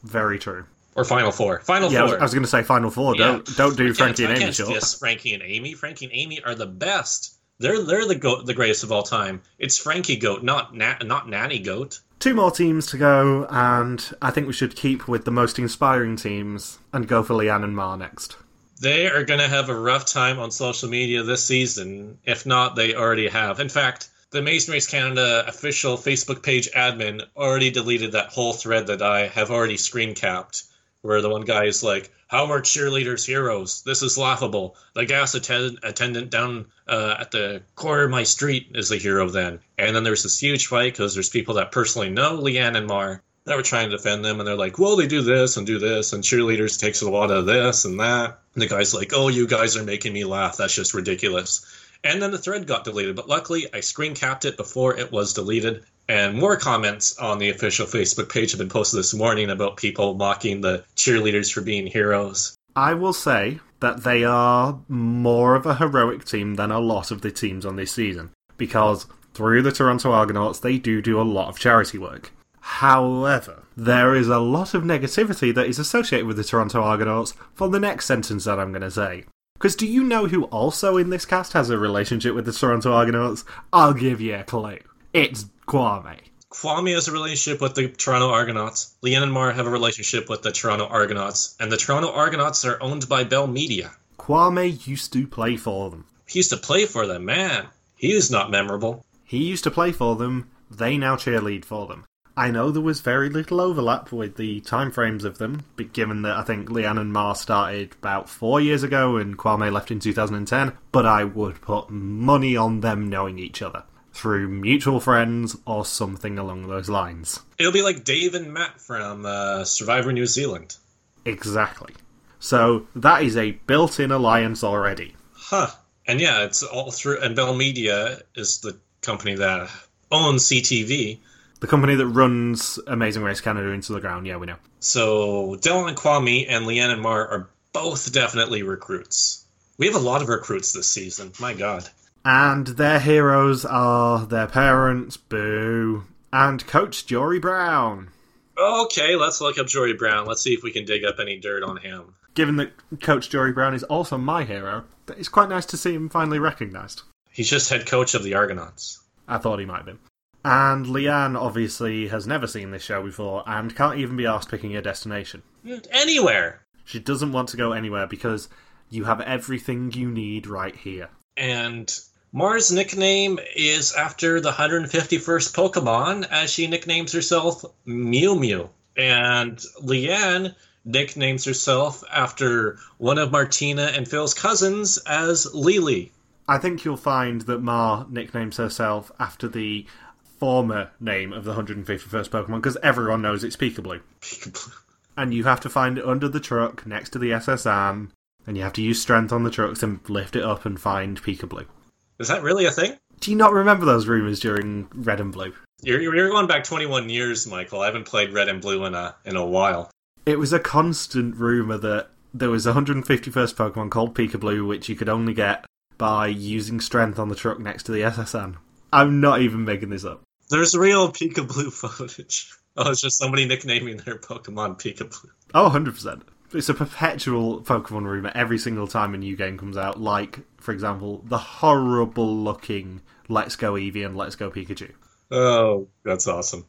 Very true. Or Final Four. Final Yeah, I was, Four. I was going to say Final Four. Yeah. Don't don't do I can't- Frankie and I Amy can't short. Frankie and Amy. Frankie and Amy are the best. They're they're the goat, the greatest of all time. It's Frankie Goat, not na- not Nanny Goat. Two more teams to go, and I think we should keep with the most inspiring teams and go for Leanne and Mar next. They are going to have a rough time on social media this season. If not, they already have. In fact, the Amazing Race Canada official Facebook page admin already deleted that whole thread that I have already screen capped, where the one guy is like, "How are cheerleaders heroes? This is laughable. The gas attend- attendant down uh, at the corner of my street is the hero then." And then there's this huge fight because there's people that personally know Leanne and Mar that were trying to defend them, and they're like, "Well, they do this and do this, and cheerleaders takes a lot of this and that." And the guy's like, "Oh, you guys are making me laugh. That's just ridiculous." And then the thread got deleted, but luckily I screen capped it before it was deleted. And more comments on the official Facebook page have been posted this morning about people mocking the cheerleaders for being heroes. I will say that they are more of a heroic team than a lot of the teams on this season because through the Toronto Argonauts they do do a lot of charity work. However, there is a lot of negativity that is associated with the Toronto Argonauts for the next sentence that I'm going to say. Because do you know who also in this cast has a relationship with the Toronto Argonauts? I'll give you a clue. It's Kwame. Kwame has a relationship with the Toronto Argonauts. Leanne and Mar have a relationship with the Toronto Argonauts. And the Toronto Argonauts are owned by Bell Media. Kwame used to play for them. He used to play for them, man. He is not memorable. He used to play for them, they now cheerlead for them. I know there was very little overlap with the timeframes of them, but given that I think Leanne and Mar started about four years ago and Kwame left in 2010, but I would put money on them knowing each other through mutual friends or something along those lines. It'll be like Dave and Matt from uh, Survivor New Zealand. Exactly. So that is a built in alliance already. Huh. And yeah, it's all through. And Bell Media is the company that owns CTV. The company that runs Amazing Race Canada into the ground, yeah, we know. So Dylan Kwame and Leanne and Mar are both definitely recruits. We have a lot of recruits this season. My God. And their heroes are their parents, Boo, and Coach Jory Brown. Okay, let's look up Jory Brown. Let's see if we can dig up any dirt on him. Given that Coach Jory Brown is also my hero, it's quite nice to see him finally recognised. He's just head coach of the Argonauts. I thought he might have been. And Leanne obviously has never seen this show before and can't even be asked picking a destination. Anywhere. She doesn't want to go anywhere because you have everything you need right here. And Mars' nickname is after the 151st Pokemon, as she nicknames herself Mew Mew. And Leanne nicknames herself after one of Martina and Phil's cousins as Lily. I think you'll find that Ma nicknames herself after the former name of the 151st Pokemon because everyone knows it's Peekaboo. Peekaboo. And you have to find it under the truck next to the S.S. Anne, and you have to use strength on the trucks and lift it up and find Peekaboo. Is that really a thing? Do you not remember those rumours during Red and Blue? You're, you're going back 21 years, Michael. I haven't played Red and Blue in a in a while. It was a constant rumour that there was a 151st Pokemon called Peekaboo, which you could only get by using strength on the truck next to the S.S. Anne. I'm not even making this up. There's real Peekaboo footage. Oh, it's just somebody nicknaming their Pokemon Peekaboo. Oh, 100%. It's a perpetual Pokemon rumour every single time a new game comes out, like, for example, the horrible looking Let's Go Eevee and Let's Go Pikachu. Oh, that's awesome.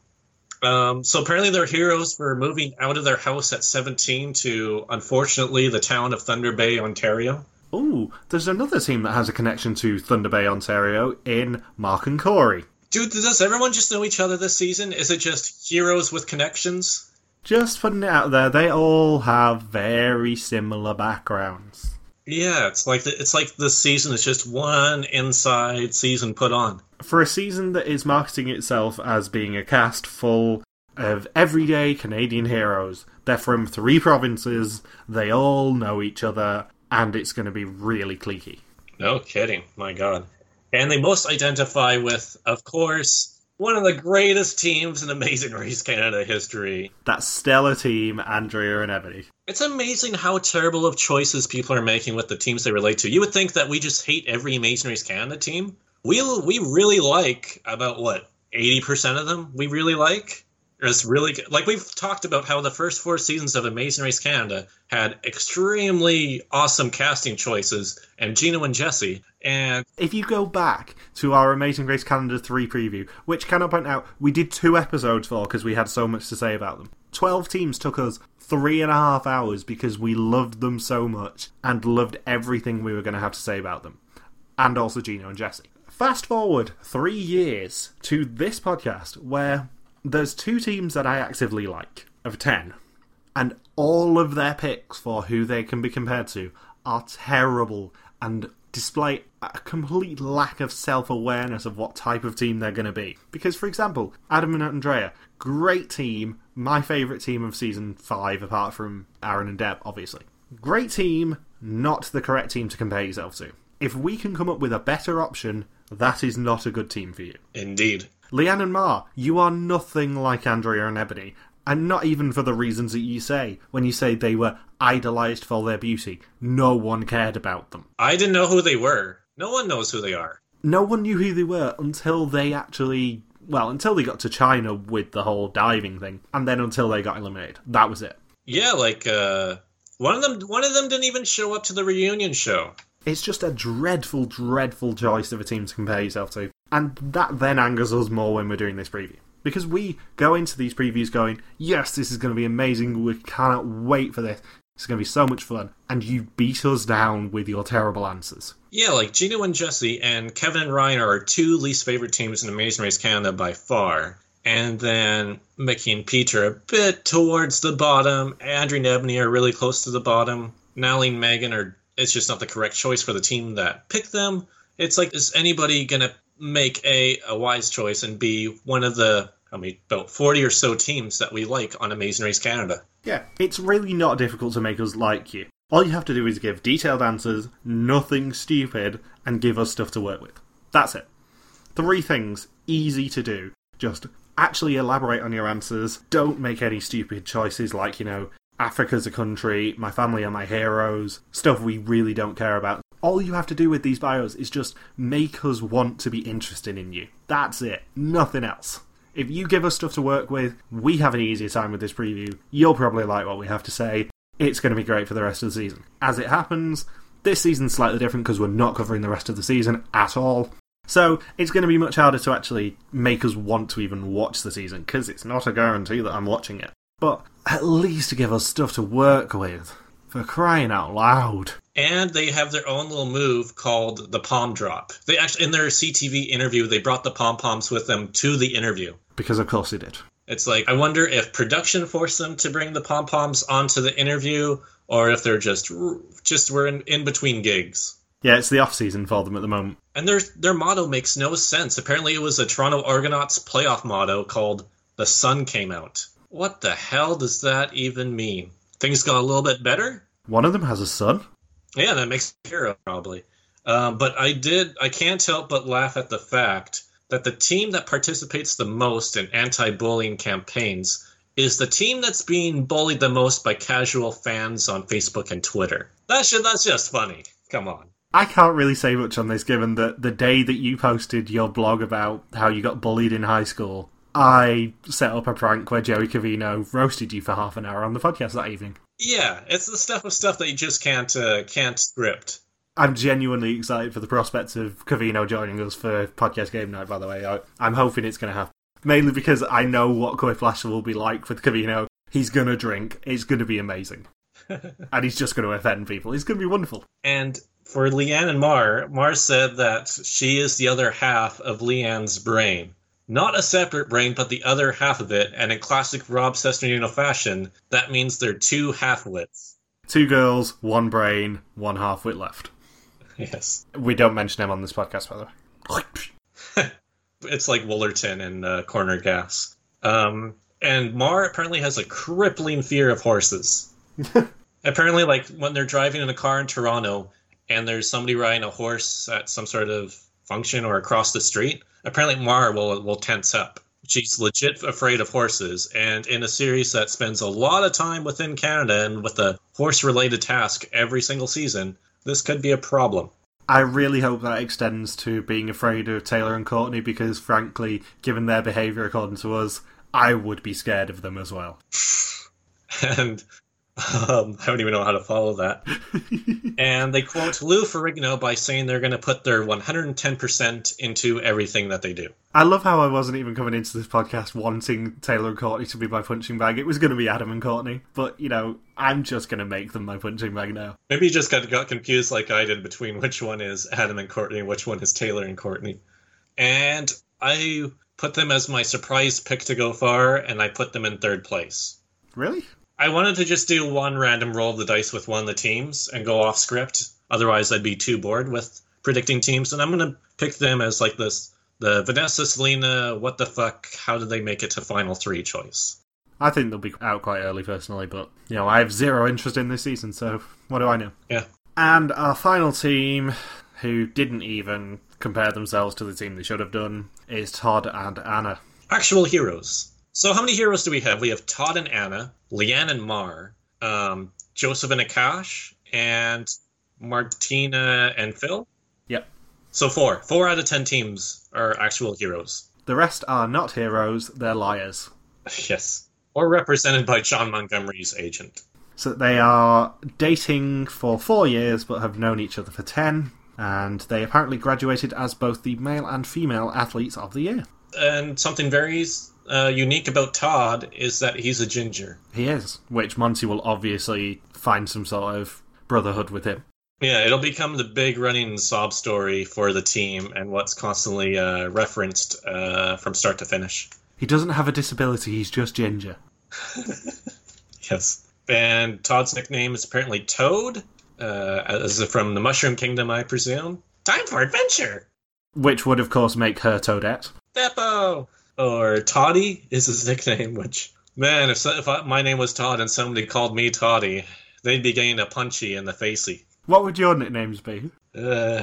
Um, so apparently they're heroes were moving out of their house at 17 to, unfortunately, the town of Thunder Bay, Ontario. Ooh, there's another team that has a connection to Thunder Bay, Ontario in Mark and Corey. Dude, does everyone just know each other this season? Is it just heroes with connections? Just putting it out there, they all have very similar backgrounds. Yeah, it's like the, it's like this season is just one inside season put on. For a season that is marketing itself as being a cast full of everyday Canadian heroes, they're from three provinces, they all know each other, and it's going to be really cliquey. No kidding. My God. And they most identify with, of course, one of the greatest teams in Amazing Race Canada history. That stellar team, Andrea and Ebony. It's amazing how terrible of choices people are making with the teams they relate to. You would think that we just hate every Amazing Race Canada team. We we really like about what eighty percent of them. We really like, It's really good. Like we've talked about how the first four seasons of Amazing Race Canada had extremely awesome casting choices and Gino and Jesse. And If you go back to our Amazing Race Canada 3 preview, which can I point out, we did two episodes for because we had so much to say about them. 12 teams took us three and a half hours because we loved them so much and loved everything we were going to have to say about them. And also Gino and Jesse. Fast forward three years to this podcast where there's two teams that I actively like of 10 and all of their picks for who they can be compared to are terrible and display a complete lack of self awareness of what type of team they're going to be. Because, for example, Adam and Andrea, great team, my favourite team of season 5, apart from Aaron and Deb, obviously. Great team, not the correct team to compare yourself to. If we can come up with a better option, that is not a good team for you. indeed. Leanne and Mar, you are nothing like Andrea and Ebony. And not even for the reasons that you say. When you say they were idolised for their beauty, no one cared about them. I didn't know who they were. No one knows who they are. No one knew who they were until they actually. Well, until they got to China with the whole diving thing, and then until they got eliminated. That was it. Yeah, like uh one of them one of them didn't even show up to the reunion show. It's just a dreadful, dreadful choice of a team to compare yourself to. And that then angers us more when we're doing this preview. Because we go into these previews going, yes, this is going to be amazing. We cannot wait for this. It's going to be so much fun. And you beat us down with your terrible answers. Yeah, like Gino and Jesse and Kevin and Ryan are our two least favorite teams in Amazing Race Canada by far. And then Mickey and Peter a bit towards the bottom. Andrew and Ebony are really close to the bottom. Nally and Megan are it's just not the correct choice for the team that picked them. It's like is anybody gonna make a a wise choice and be one of the I mean about forty or so teams that we like on Amazing Race Canada? Yeah, it's really not difficult to make us like you. All you have to do is give detailed answers, nothing stupid, and give us stuff to work with. That's it. Three things, easy to do. Just actually elaborate on your answers. Don't make any stupid choices like, you know, Africa's a country, my family are my heroes, stuff we really don't care about. All you have to do with these bios is just make us want to be interested in you. That's it. Nothing else. If you give us stuff to work with, we have an easier time with this preview. You'll probably like what we have to say. It's going to be great for the rest of the season. As it happens, this season's slightly different because we're not covering the rest of the season at all. So it's going to be much harder to actually make us want to even watch the season because it's not a guarantee that I'm watching it. But at least give us stuff to work with. For crying out loud. And they have their own little move called the palm drop. They actually in their CTV interview they brought the pom poms with them to the interview. Because of course he did. It's like I wonder if production forced them to bring the pom poms onto the interview, or if they're just just were in, in between gigs. Yeah, it's the off season for them at the moment. And their their motto makes no sense. Apparently, it was a Toronto Argonauts playoff motto called "The Sun Came Out." What the hell does that even mean? Things got a little bit better. One of them has a son. Yeah, that makes hero probably. Um, but I did. I can't help but laugh at the fact that the team that participates the most in anti-bullying campaigns is the team that's being bullied the most by casual fans on Facebook and Twitter. That's just, that's just funny. Come on. I can't really say much on this given that the day that you posted your blog about how you got bullied in high school, I set up a prank where Joey Cavino roasted you for half an hour on the podcast that evening. Yeah, it's the stuff of stuff that you just can't uh, can't script. I'm genuinely excited for the prospects of Cavino joining us for podcast game night. By the way, I, I'm hoping it's going to happen. Mainly because I know what Koi Quiplash will be like with Cavino. He's going to drink. It's going to be amazing, and he's just going to offend people. It's going to be wonderful. And for Leanne and Mar, Mar said that she is the other half of Leanne's brain. Not a separate brain, but the other half of it, and in classic Rob Cesternino fashion, that means they're two half-wits. Two girls, one brain, one half wit left. Yes. We don't mention him on this podcast, by the way. it's like Wullerton and uh, Corner Gas. Um, and Mar apparently has a crippling fear of horses. apparently, like when they're driving in a car in Toronto and there's somebody riding a horse at some sort of function or across the street, apparently Mar will will tense up. She's legit afraid of horses, and in a series that spends a lot of time within Canada and with a horse-related task every single season, this could be a problem. I really hope that extends to being afraid of Taylor and Courtney because, frankly, given their behaviour according to us, I would be scared of them as well. and um, I don't even know how to follow that. and they quote Lou Ferrigno by saying they're going to put their 110% into everything that they do. I love how I wasn't even coming into this podcast wanting Taylor and Courtney to be my punching bag. It was going to be Adam and Courtney, but you know, I'm just going to make them my punching bag now. Maybe you just got, got confused like I did between which one is Adam and Courtney and which one is Taylor and Courtney. And I put them as my surprise pick to go far, and I put them in third place. Really? I wanted to just do one random roll of the dice with one of the teams and go off script. Otherwise, I'd be too bored with predicting teams, and I'm gonna pick them as like this: the Vanessa, Selena, what the fuck? How did they make it to final three choice? I think they'll be out quite early, personally, but you know, I have zero interest in this season, so what do I know? Yeah. And our final team, who didn't even compare themselves to the team they should have done, is Todd and Anna. Actual heroes. So how many heroes do we have? We have Todd and Anna, Leanne and Mar, um, Joseph and Akash, and Martina and Phil. Yep. So four. Four out of ten teams are actual heroes. The rest are not heroes, they're liars. Yes. Or represented by Jon Montgomery's agent. So they are dating for four years but have known each other for ten, and they apparently graduated as both the male and female athletes of the year. And something very uh, unique about Todd is that he's a ginger. He is, which Monty will obviously find some sort of brotherhood with him. Yeah, it'll become the big running sob story for the team and what's constantly uh, referenced uh, from start to finish. He doesn't have a disability, he's just ginger. yes. And Todd's nickname is apparently Toad, uh, as from the Mushroom Kingdom, I presume. Time for adventure! Which would, of course, make her Toadette. Beppo! Or Toddy is his nickname, which, man, if, if I, my name was Todd and somebody called me Toddy, they'd be getting a punchy in the facey. What would your nicknames be? Uh,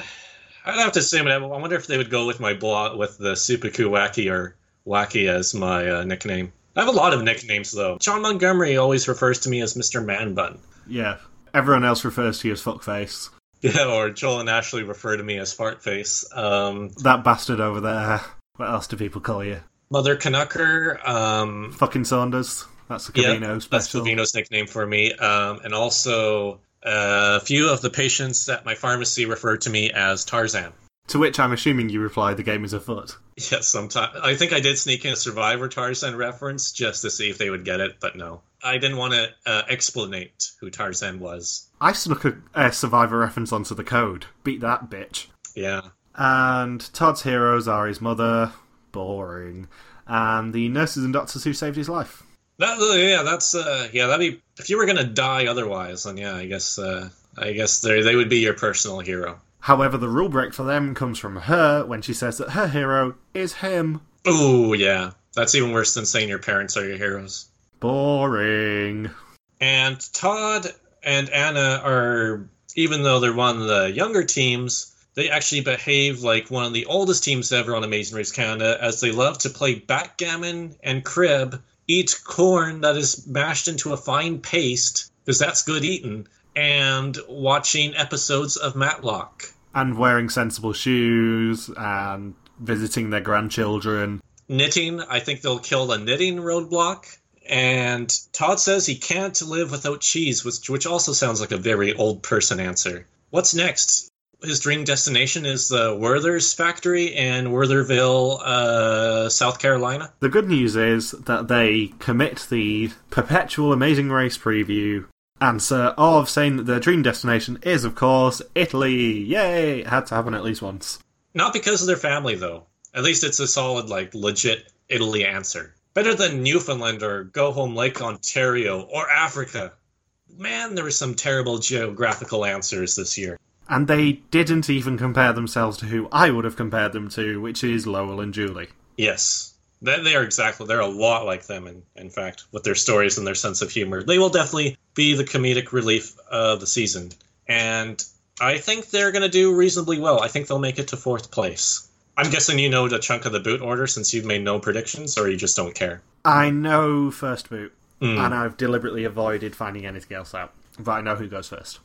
I'd have to say, I wonder if they would go with my blog with the Supaku Wacky or Wacky as my uh, nickname. I have a lot of nicknames though. Jon Montgomery always refers to me as Mr. Man Bun. Yeah. Everyone else refers to you as Fuckface. Yeah, or Joel and Ashley refer to me as Fartface. Um, that bastard over there. What else do people call you? Mother Canucker. Um, Fucking Saunders. That's the Cavino yeah, special. That's Cavino's nickname for me. Um, and also uh, a few of the patients at my pharmacy refer to me as Tarzan. To which I'm assuming you reply, the game is afoot. Yes, sometimes. I think I did sneak in a Survivor Tarzan reference just to see if they would get it, but no. I didn't want to uh, explanate who Tarzan was. I snuck a, a Survivor reference onto the code. Beat that bitch. Yeah. And Todd's heroes are his mother, boring, and the nurses and doctors who saved his life. That, yeah, that's uh, yeah. That'd be if you were gonna die otherwise, then yeah, I guess uh, I guess they they would be your personal hero. However, the rule break for them comes from her when she says that her hero is him. Oh yeah, that's even worse than saying your parents are your heroes. Boring. And Todd and Anna are, even though they're one of the younger teams, they actually behave like one of the oldest teams ever on Amazing Race Canada, as they love to play backgammon and crib, eat corn that is mashed into a fine paste, because that's good eating, and watching episodes of Matlock. And wearing sensible shoes and visiting their grandchildren. Knitting, I think they'll kill the knitting roadblock. And Todd says he can't live without cheese, which, which also sounds like a very old person answer. What's next? His dream destination is the Werther's factory in Wertherville, uh, South Carolina. The good news is that they commit the perpetual Amazing Race preview answer of saying that their dream destination is, of course, Italy. Yay! It had to happen at least once. Not because of their family, though. At least it's a solid, like, legit Italy answer. Better than Newfoundland or Go Home Lake Ontario or Africa. Man, there were some terrible geographical answers this year. And they didn't even compare themselves to who I would have compared them to, which is Lowell and Julie. Yes. they, they are exactly, they're a lot like them, in, in fact, with their stories and their sense of humor. They will definitely be the comedic relief of the season. And I think they're going to do reasonably well. I think they'll make it to fourth place. I'm guessing you know the chunk of the boot order since you've made no predictions, or you just don't care. I know first boot, mm. and I've deliberately avoided finding anything else out. But I know who goes first.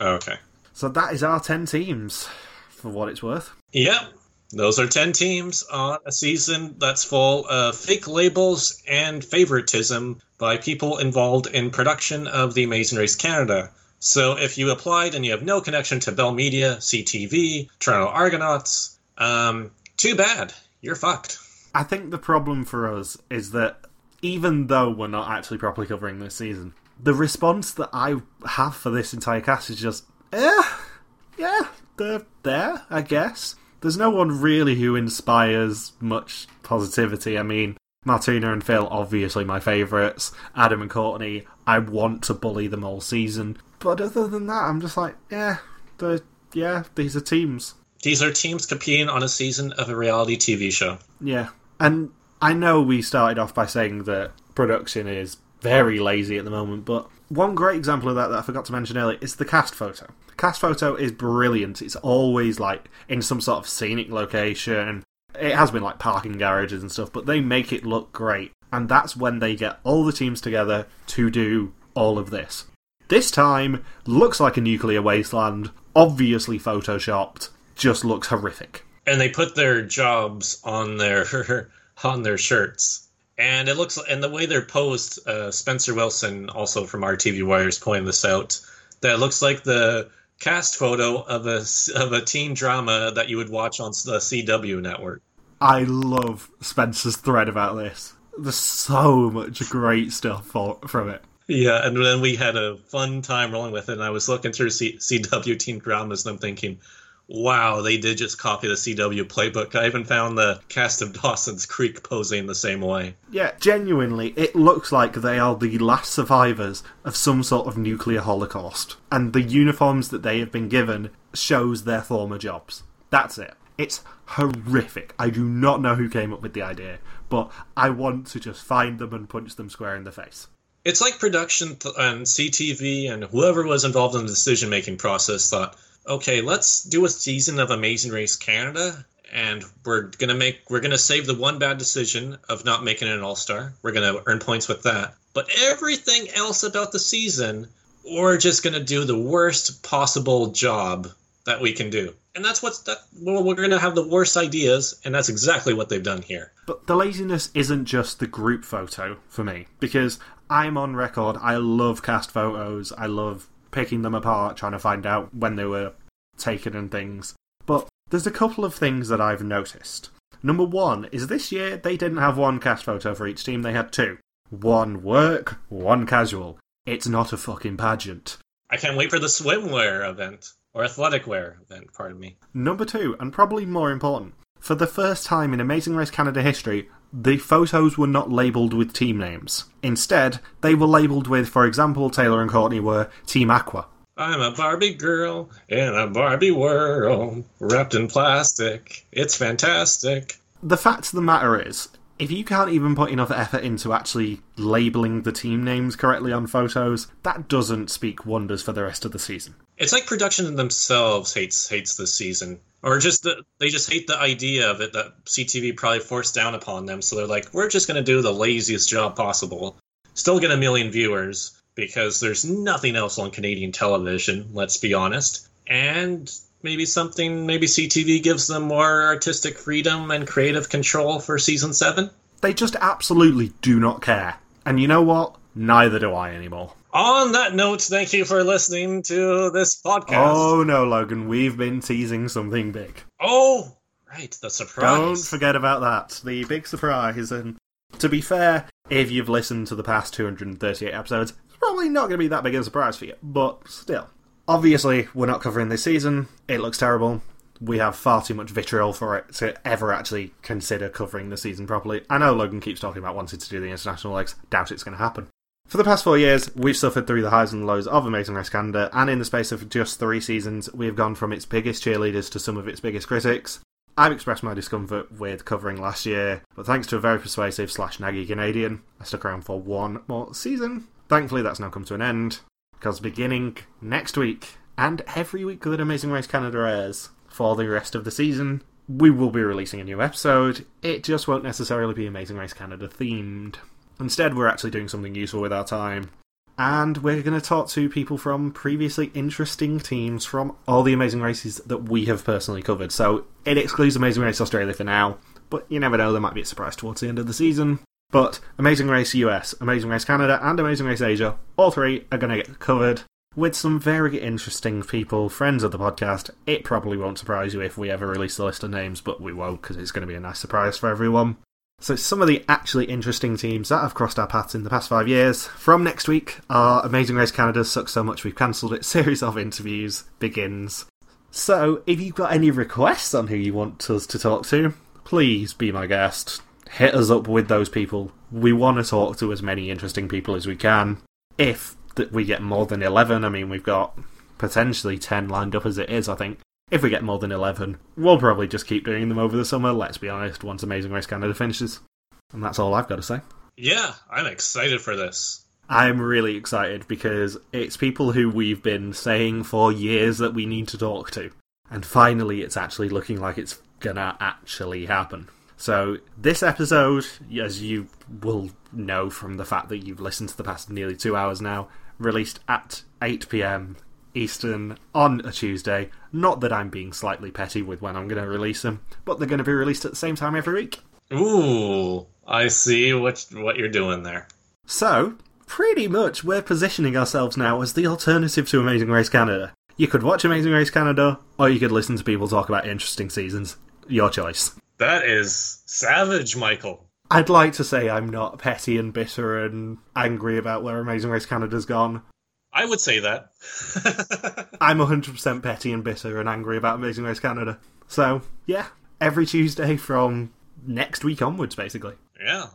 Okay. So that is our ten teams, for what it's worth. Yep. Those are 10 teams on a season that's full of fake labels and favoritism by people involved in production of The Amazing Race Canada. So if you applied and you have no connection to Bell Media, CTV, Toronto Argonauts, um, too bad. You're fucked. I think the problem for us is that even though we're not actually properly covering this season, the response that I have for this entire cast is just, eh, yeah, they're there, I guess. There's no one really who inspires much positivity. I mean, Martina and Phil, obviously my favourites. Adam and Courtney, I want to bully them all season. But other than that, I'm just like, yeah, yeah, these are teams. These are teams competing on a season of a reality TV show. Yeah. And I know we started off by saying that production is very lazy at the moment, but one great example of that that I forgot to mention earlier is the cast photo. The cast photo is brilliant. It's always like in some sort of scenic location. It has been like parking garages and stuff, but they make it look great. And that's when they get all the teams together to do all of this. This time looks like a nuclear wasteland, obviously photoshopped, just looks horrific. And they put their jobs on their on their shirts. And it looks and the way they're posed, uh, Spencer Wilson, also from RTV Wires, pointing this out, that looks like the cast photo of a of a teen drama that you would watch on the CW network. I love Spencer's thread about this. There's so much great stuff for, from it. Yeah, and then we had a fun time rolling with it. And I was looking through C- CW teen dramas, and I'm thinking, wow, they did just copy the CW playbook. I even found the cast of Dawson's Creek posing the same way. Yeah, genuinely, it looks like they are the last survivors of some sort of nuclear holocaust. And the uniforms that they have been given shows their former jobs. That's it. It's horrific. I do not know who came up with the idea, but I want to just find them and punch them square in the face. It's like production and CTV and whoever was involved in the decision making process thought, okay, let's do a season of Amazing Race Canada, and we're gonna make we're gonna save the one bad decision of not making an All Star. We're gonna earn points with that. But everything else about the season, we're just gonna do the worst possible job that we can do. And that's what's that. Well, we're to have the worst ideas, and that's exactly what they've done here. But the laziness isn't just the group photo for me, because I'm on record. I love cast photos. I love picking them apart, trying to find out when they were taken and things. But there's a couple of things that I've noticed. Number one is this year they didn't have one cast photo for each team, they had two. One work, one casual. It's not a fucking pageant. I can't wait for the swimwear event. Or athletic wear event, pardon me. Number two, and probably more important, for the first time in Amazing Race Canada history, the photos were not labelled with team names. Instead, they were labelled with, for example, Taylor and Courtney were Team Aqua. I'm a Barbie girl in a Barbie world, wrapped in plastic. It's fantastic. The fact of the matter is, if you can't even put enough effort into actually labelling the team names correctly on photos, that doesn't speak wonders for the rest of the season. It's like production themselves hates hates this season, or just the, they just hate the idea of it that CTV probably forced down upon them. So they're like, we're just going to do the laziest job possible, still get a million viewers because there's nothing else on Canadian television. Let's be honest, and maybe something maybe CTV gives them more artistic freedom and creative control for season 7. They just absolutely do not care. And you know what? Neither do I anymore. On that note, thank you for listening to this podcast. Oh no, Logan, we've been teasing something big. Oh, right, the surprise. Don't forget about that. The big surprise. And to be fair, if you've listened to the past 238 episodes, it's probably not going to be that big of a surprise for you. But still. Obviously, we're not covering this season. It looks terrible. We have far too much vitriol for it to ever actually consider covering the season properly. I know Logan keeps talking about wanting to do the international legs. Doubt it's going to happen. For the past four years, we've suffered through the highs and lows of Amazing Race Canada, and in the space of just three seasons, we have gone from its biggest cheerleaders to some of its biggest critics. I've expressed my discomfort with covering last year, but thanks to a very persuasive slash naggy Canadian, I stuck around for one more season. Thankfully, that's now come to an end, because beginning next week, and every week that Amazing Race Canada airs for the rest of the season, we will be releasing a new episode. It just won't necessarily be Amazing Race Canada themed. Instead, we're actually doing something useful with our time. And we're going to talk to people from previously interesting teams from all the amazing races that we have personally covered. So it excludes Amazing Race Australia for now, but you never know, there might be a surprise towards the end of the season. But Amazing Race US, Amazing Race Canada, and Amazing Race Asia, all three are going to get covered with some very interesting people, friends of the podcast. It probably won't surprise you if we ever release a list of names, but we won't because it's going to be a nice surprise for everyone. So, some of the actually interesting teams that have crossed our paths in the past five years. From next week, our Amazing Race Canada sucks so much we've cancelled it series of interviews begins. So, if you've got any requests on who you want us to talk to, please be my guest. Hit us up with those people. We want to talk to as many interesting people as we can. If that we get more than 11, I mean, we've got potentially 10 lined up as it is, I think if we get more than 11, we'll probably just keep doing them over the summer, let's be honest, once Amazing Race Canada finishes. And that's all I've got to say. Yeah, I'm excited for this. I'm really excited because it's people who we've been saying for years that we need to talk to. And finally, it's actually looking like it's gonna actually happen. So, this episode, as you will know from the fact that you've listened to the past nearly two hours now, released at 8 pm Eastern on a Tuesday. Not that I'm being slightly petty with when I'm going to release them, but they're going to be released at the same time every week. Ooh, I see what what you're doing there. So, pretty much we're positioning ourselves now as the alternative to Amazing Race Canada. You could watch Amazing Race Canada, or you could listen to people talk about interesting seasons. Your choice. That is savage, Michael. I'd like to say I'm not petty and bitter and angry about where Amazing Race Canada's gone, I would say that. I'm 100% petty and bitter and angry about Amazing Race Canada. So, yeah, every Tuesday from next week onwards, basically. Yeah,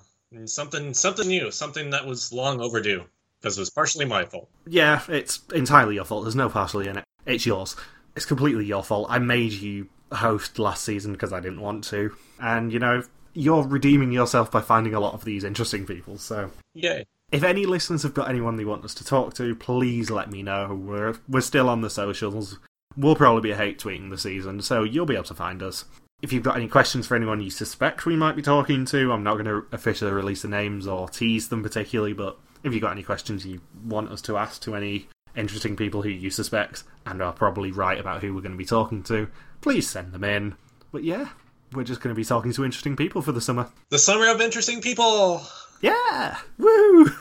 something something new, something that was long overdue because it was partially my fault. Yeah, it's entirely your fault. There's no partially in it. It's yours. It's completely your fault. I made you host last season because I didn't want to, and you know you're redeeming yourself by finding a lot of these interesting people. So, yay. If any listeners have got anyone they want us to talk to, please let me know. We're we're still on the socials. We'll probably be hate tweeting the season, so you'll be able to find us. If you've got any questions for anyone you suspect we might be talking to, I'm not going to officially release the names or tease them particularly, but if you've got any questions you want us to ask to any interesting people who you suspect and are probably right about who we're going to be talking to, please send them in. But yeah, we're just going to be talking to interesting people for the summer. The summer of interesting people! Yeah! Woo!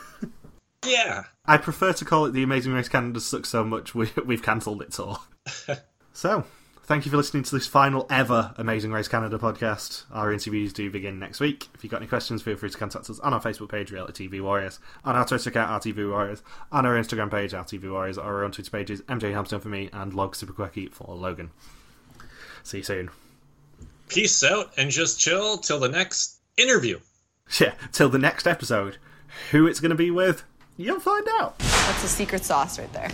Yeah. I prefer to call it the Amazing Race Canada sucks so much we, we've cancelled it all. so, thank you for listening to this final ever Amazing Race Canada podcast. Our interviews do begin next week. If you've got any questions, feel free to contact us on our Facebook page, Reality TV Warriors, on our Twitter account, RTV Warriors, on our Instagram page, RTV Warriors, or our own Twitter pages, MJ Hampton for me, and Log Super Quirky for Logan. See you soon. Peace out and just chill till the next interview. Yeah, till the next episode. Who it's going to be with, you'll find out. That's the secret sauce right there.